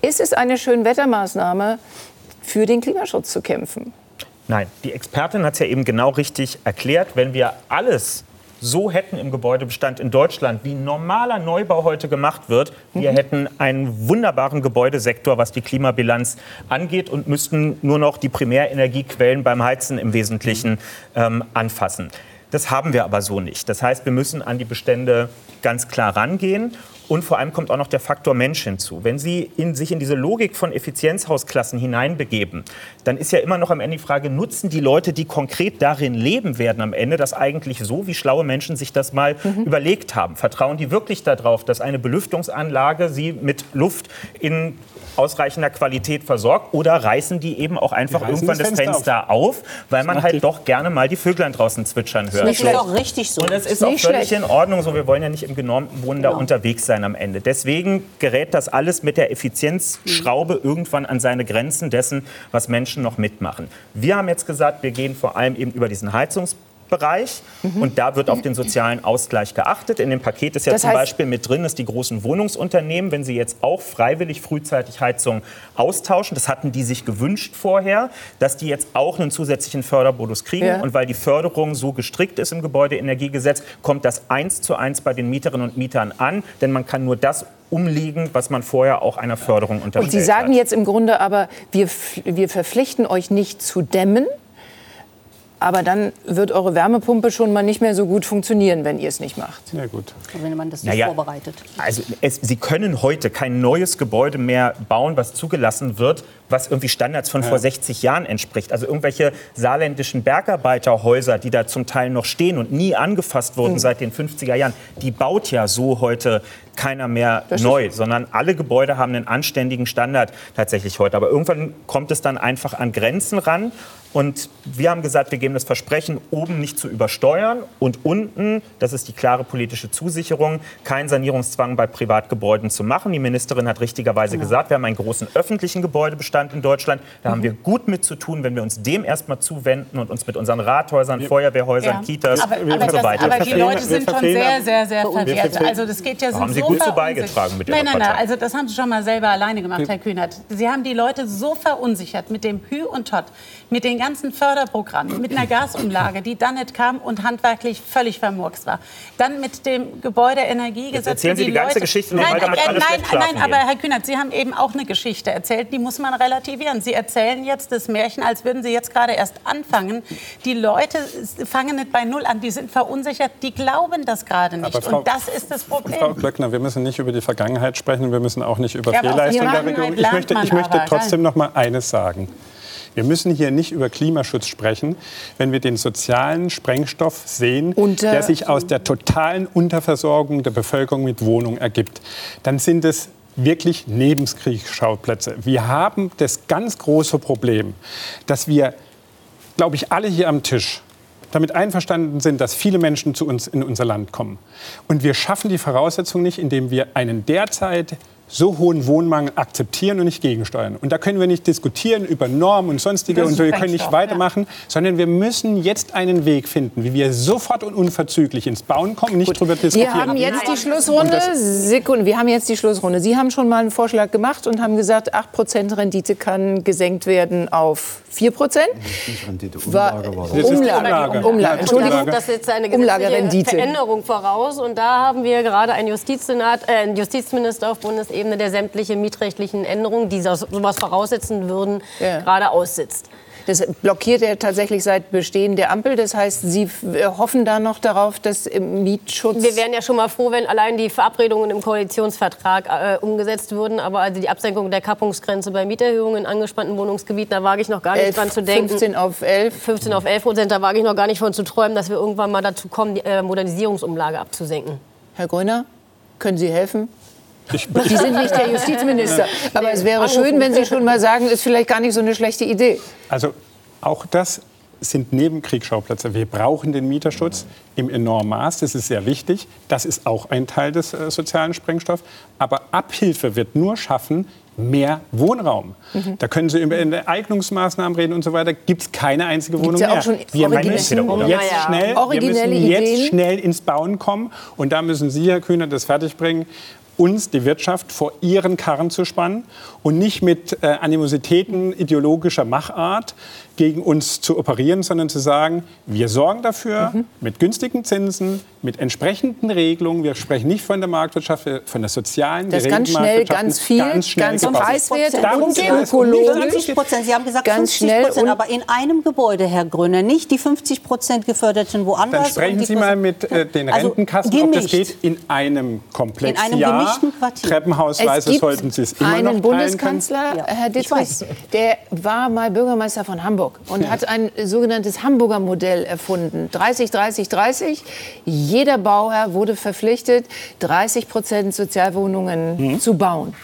Ist es eine Schönwettermaßnahme, für den Klimaschutz zu kämpfen? Nein, die Expertin hat es ja eben genau richtig erklärt. Wenn wir alles so hätten im Gebäudebestand in Deutschland, wie normaler Neubau heute gemacht wird, wir mhm. hätten einen wunderbaren Gebäudesektor, was die Klimabilanz angeht und müssten nur noch die Primärenergiequellen beim Heizen im Wesentlichen ähm, anfassen. Das haben wir aber so nicht. Das heißt, wir müssen an die Bestände ganz klar rangehen. Und vor allem kommt auch noch der Faktor Mensch hinzu. Wenn Sie in, sich in diese Logik von Effizienzhausklassen hineinbegeben, dann ist ja immer noch am Ende die Frage, nutzen die Leute, die konkret darin leben werden, am Ende das eigentlich so, wie schlaue Menschen sich das mal mhm. überlegt haben? Vertrauen die wirklich darauf, dass eine Belüftungsanlage sie mit Luft in ausreichender Qualität versorgt oder reißen die eben auch einfach irgendwann das Fenster, Fenster auf. auf, weil man halt doch gerne mal die Vöglein draußen zwitschern hört. Das ist auch richtig so. Und es ist, ist auch völlig schlecht. in Ordnung so. Wir wollen ja nicht im genormten Wohnen genau. da unterwegs sein am Ende. Deswegen gerät das alles mit der Effizienzschraube mhm. irgendwann an seine Grenzen dessen, was Menschen noch mitmachen. Wir haben jetzt gesagt, wir gehen vor allem eben über diesen Heizungs Bereich. Mhm. Und da wird auf den sozialen Ausgleich geachtet. In dem Paket ist ja das zum Beispiel mit drin, dass die großen Wohnungsunternehmen, wenn sie jetzt auch freiwillig frühzeitig Heizung austauschen, das hatten die sich gewünscht vorher, dass die jetzt auch einen zusätzlichen Förderbonus kriegen. Ja. Und weil die Förderung so gestrickt ist im Gebäudeenergiegesetz, kommt das eins zu eins bei den Mieterinnen und Mietern an. Denn man kann nur das umlegen, was man vorher auch einer Förderung unterstellt Und Sie sagen hat. jetzt im Grunde aber, wir, wir verpflichten euch nicht zu dämmen, aber dann wird eure Wärmepumpe schon mal nicht mehr so gut funktionieren, wenn ihr es nicht macht. Ja gut. Wenn man das nicht naja, vorbereitet. Also es, Sie können heute kein neues Gebäude mehr bauen, was zugelassen wird, was irgendwie Standards von ja. vor 60 Jahren entspricht. Also irgendwelche saarländischen Bergarbeiterhäuser, die da zum Teil noch stehen und nie angefasst wurden mhm. seit den 50er Jahren, die baut ja so heute keiner mehr das neu, sondern alle Gebäude haben einen anständigen Standard tatsächlich heute. Aber irgendwann kommt es dann einfach an Grenzen ran. Und wir haben gesagt, wir geben das Versprechen, oben nicht zu übersteuern und unten, das ist die klare politische Zusicherung, keinen Sanierungszwang bei Privatgebäuden zu machen. Die Ministerin hat richtigerweise genau. gesagt, wir haben einen großen öffentlichen Gebäudebestand in Deutschland. Da mhm. haben wir gut mit zu tun, wenn wir uns dem erstmal zuwenden und uns mit unseren Rathäusern, ja. Feuerwehrhäusern, ja. Kitas aber, und aber so weiter. Aber die Leute sind schon sehr, sehr, sehr verwirrt. Also das geht ja so haben Sie gut zu beigetragen mit Ihrer Nein, nein, nein, also das haben Sie schon mal selber alleine gemacht, Herr Kühnert. Sie haben die Leute so verunsichert mit dem Hü und Tot, mit den ganzen Förderprogrammen, mit einer Gasumlage, die dann nicht kam und handwerklich völlig vermurkst war. Dann mit dem Gebäudeenergiegesetz. Jetzt erzählen Sie die, die ganze Leute, Geschichte noch nein, damit äh, alles Nein, nein, aber Herr Kühnert, Sie haben eben auch eine Geschichte erzählt, die muss man relativieren. Sie erzählen jetzt das Märchen, als würden Sie jetzt gerade erst anfangen. Die Leute fangen nicht bei Null an, die sind verunsichert, die glauben das gerade nicht. Frau, und das ist das Problem. Frau Glöckner, wir müssen nicht über die Vergangenheit sprechen, wir müssen auch nicht über ja, Fehlleistungen der Regierung. Ich möchte, ich möchte aber, trotzdem noch mal eines sagen. Wir müssen hier nicht über Klimaschutz sprechen, wenn wir den sozialen Sprengstoff sehen, Unter der sich aus der totalen Unterversorgung der Bevölkerung mit Wohnungen ergibt. Dann sind es wirklich Nebenkriegsschauplätze. Wir haben das ganz große Problem, dass wir, glaube ich, alle hier am Tisch damit einverstanden sind, dass viele Menschen zu uns in unser Land kommen. Und wir schaffen die Voraussetzung nicht, indem wir einen derzeit so hohen Wohnmangel akzeptieren und nicht gegensteuern. Und da können wir nicht diskutieren über Normen und sonstige und wir können nicht weitermachen, ja. sondern wir müssen jetzt einen Weg finden, wie wir sofort und unverzüglich ins Bauen kommen, nicht darüber diskutieren. Wir haben jetzt die Schlussrunde. Sekunde, wir haben jetzt die Schlussrunde. Sie haben schon mal einen Vorschlag gemacht und haben gesagt, 8% Rendite kann gesenkt werden auf 4 Nicht Rendite, Umlage war das. Umlage, Umlage. Entschuldigung, das setzt eine gewisse Veränderung voraus. Und da haben wir gerade einen, Justizsenat, äh, einen Justizminister auf Bundesebene, der sämtliche mietrechtlichen Änderungen, die sowas voraussetzen würden, ja. gerade aussitzt. Das blockiert er tatsächlich seit Bestehen der Ampel. Das heißt, Sie hoffen da noch darauf, dass im Mietschutz. Wir wären ja schon mal froh, wenn allein die Verabredungen im Koalitionsvertrag äh, umgesetzt würden. Aber also die Absenkung der Kappungsgrenze bei Mieterhöhungen in angespannten Wohnungsgebieten, da wage ich noch gar nicht 11, dran zu denken. 15 auf 11. 15 auf 11 Prozent, da wage ich noch gar nicht von zu träumen, dass wir irgendwann mal dazu kommen, die äh, Modernisierungsumlage abzusenken. Herr Gröner, können Sie helfen? Ich, Sie sind nicht der Justizminister. Aber es wäre schön, wenn Sie schon mal sagen, ist vielleicht gar nicht so eine schlechte Idee. Also auch das sind Nebenkriegsschauplätze. Wir brauchen den Mieterschutz im enormen Maß. Das ist sehr wichtig. Das ist auch ein Teil des äh, sozialen Sprengstoffs. Aber Abhilfe wird nur schaffen, mehr Wohnraum. Mhm. Da können Sie über Eignungsmaßnahmen reden und so weiter. Gibt es keine einzige Wohnung ja mehr. Wir müssen jetzt, schnell, wir müssen jetzt schnell ins Bauen kommen. Und da müssen Sie, Herr Kühner, das fertigbringen uns, die Wirtschaft, vor ihren Karren zu spannen und nicht mit äh, Animositäten ideologischer Machart gegen uns zu operieren, sondern zu sagen, wir sorgen dafür mhm. mit günstigen Zinsen, mit entsprechenden Regelungen. Wir sprechen nicht von der Marktwirtschaft, von der sozialen, das ganz schnell, ganz viel, ganz, schnell ganz preiswert und ökologisch. Sie haben gesagt ganz 50 schnell Prozent, aber in einem Gebäude, Herr Gröner, nicht die 50 Prozent geförderten woanders. Dann sprechen Sie mal mit äh, den also Rentenkassen, also, ob das geht in einem Komplex. In einem ja, gemischten Quartier. Treppenhausweise sollten Sie es immer noch einen Bundeskanzler, ja. Herr Dittrich, der war mal Bürgermeister von Hamburg. Und hat ein sogenanntes Hamburger Modell erfunden. 30, 30, 30. Jeder Bauherr wurde verpflichtet, 30 Prozent Sozialwohnungen mhm. zu bauen.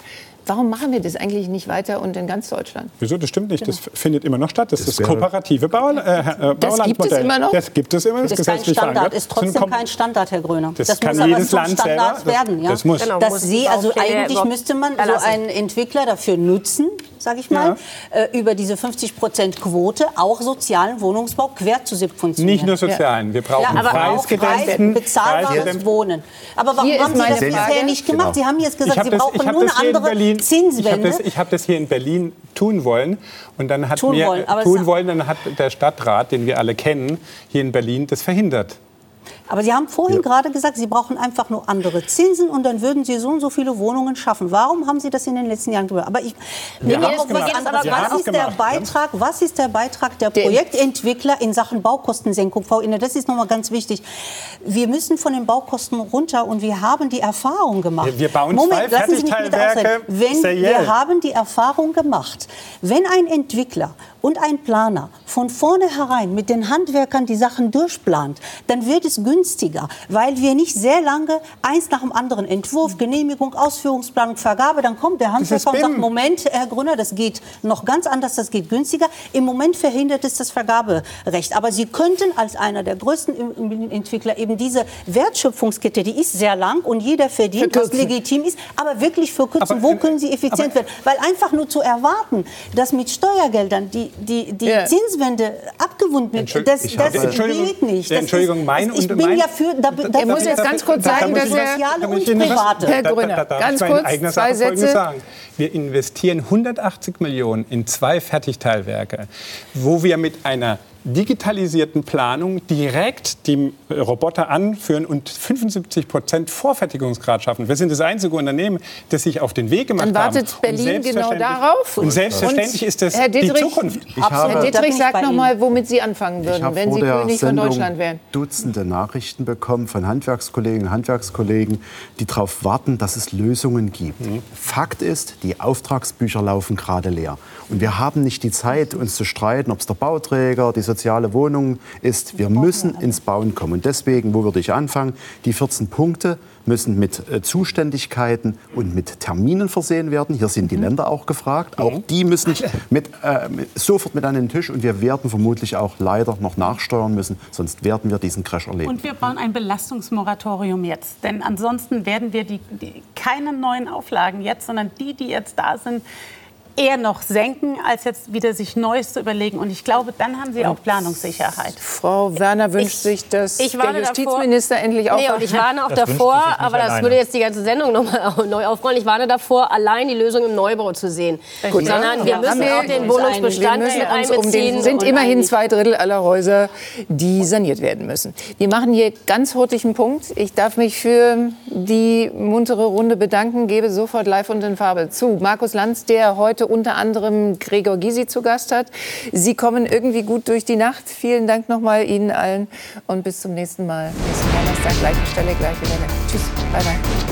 Warum machen wir das eigentlich nicht weiter und in ganz Deutschland? Wieso? Das stimmt nicht. Das genau. findet immer noch statt. Das, das ist das kooperative Bau, äh, äh, Das gibt es immer noch? Das gibt es immer. Das, das ist kein Standard. ist trotzdem kein Standard, Herr Gröner. Das, das kann muss jedes aber Land Standard selber. werden. Ja? Das muss. Genau, dass Sie, also eigentlich müsste man so einen Entwickler dafür nutzen, sage ich mal, ja. äh, über diese 50-Prozent-Quote auch sozialen Wohnungsbau quer zu subventionieren. Nicht nur sozialen. Wir brauchen ja, preisgedämpften, bezahlbares Wohnen. Aber warum haben Sie das bisher nicht gemacht? Genau. Sie haben jetzt gesagt, Sie brauchen nur eine andere Zinswende das, ich habe das hier in Berlin tun wollen. Und dann hat tun mir, wollen, tun wollen, dann hat der Stadtrat, den wir alle kennen, hier in Berlin das verhindert. Aber Sie haben vorhin ja. gerade gesagt, Sie brauchen einfach nur andere Zinsen und dann würden Sie so und so viele Wohnungen schaffen. Warum haben Sie das in den letzten Jahren gemacht? Aber ich nehme auch was ist, der Beitrag, was ist der Beitrag der Projektentwickler in Sachen Baukostensenkung? Frau Inne, das ist nochmal ganz wichtig. Wir müssen von den Baukosten runter und wir haben die Erfahrung gemacht. Wir bauen Moment, zwei lassen Sie mich bitte ausreden. Wenn wir haben die Erfahrung gemacht, wenn ein Entwickler und ein Planer von vornherein mit den Handwerkern die Sachen durchplant, dann wird es günstiger, weil wir nicht sehr lange eins nach dem anderen Entwurf, Genehmigung, Ausführungsplanung, Vergabe, dann kommt der Handwerker und sagt, Moment, Herr Grüner, das geht noch ganz anders, das geht günstiger. Im Moment verhindert es das Vergaberecht. Aber Sie könnten als einer der größten Entwickler eben diese Wertschöpfungskette, die ist sehr lang und jeder verdient, was legitim ist, aber wirklich verkürzen. Aber, Wo können Sie effizient werden? Weil einfach nur zu erwarten, dass mit Steuergeldern die die, die ja. Zinswende abgewunden wird, das, das geht nicht. Das Entschuldigung, mein ist, ich bin ja für... Da, da, er muss jetzt ganz kurz sagen, dass er... Und private. Herr Grüner, ganz kurz, zwei Sätze. Sagen. Wir investieren 180 Millionen in zwei Fertigteilwerke, wo wir mit einer digitalisierten Planung direkt die Roboter anführen und 75 Prozent Vorfertigungsgrad schaffen. Wir sind das einzige Unternehmen, das sich auf den Weg gemacht hat. Dann wartet haben. Berlin genau darauf. Und selbstverständlich und ist das Herr Dietrich, die Zukunft. Herr Dietrich, sagt noch mal, womit Sie anfangen würden, wenn Sie König von Deutschland wären. Dutzende Nachrichten bekommen von Handwerkskolleginnen und Handwerkskollegen, die darauf warten, dass es Lösungen gibt. Mhm. Fakt ist, die Auftragsbücher laufen gerade leer. Und wir haben nicht die Zeit, uns zu streiten, ob es der Bauträger, die soziale Wohnung ist. Wir müssen ins Bauen kommen. Und deswegen, wo würde ich anfangen? Die 14 Punkte müssen mit äh, Zuständigkeiten und mit Terminen versehen werden. Hier sind die mhm. Länder auch gefragt. Auch mhm. die müssen mit, äh, sofort mit an den Tisch. Und wir werden vermutlich auch leider noch nachsteuern müssen. Sonst werden wir diesen Crash erleben. Und wir brauchen ein Belastungsmoratorium jetzt. Denn ansonsten werden wir die, die, keine neuen Auflagen jetzt, sondern die, die jetzt da sind, eher noch senken, als jetzt wieder sich Neues zu überlegen. Und ich glaube, dann haben Sie auch Planungssicherheit. Frau Werner wünscht ich, sich, dass der Justizminister davor, endlich auch... Nee, und ich warne auch das davor, aber das würde jetzt die ganze Sendung noch mal [LAUGHS] neu aufrollen. Ich warne davor, allein die Lösung im Neubau zu sehen. Gut, Sondern wir müssen auch den Wohnungsbestand mit einbeziehen. Es sind immerhin zwei Drittel aller Häuser, die saniert werden müssen. Wir machen hier ganz hurtigen Punkt. Ich darf mich für die muntere Runde bedanken, gebe sofort live und in Farbe zu. Markus Lanz, der heute unter anderem Gregor Gysi zu Gast hat. Sie kommen irgendwie gut durch die Nacht. Vielen Dank nochmal Ihnen allen und bis zum nächsten Mal. Nächsten Donnerstag, gleiche Stelle, gleiche Welle. Tschüss, bye bye.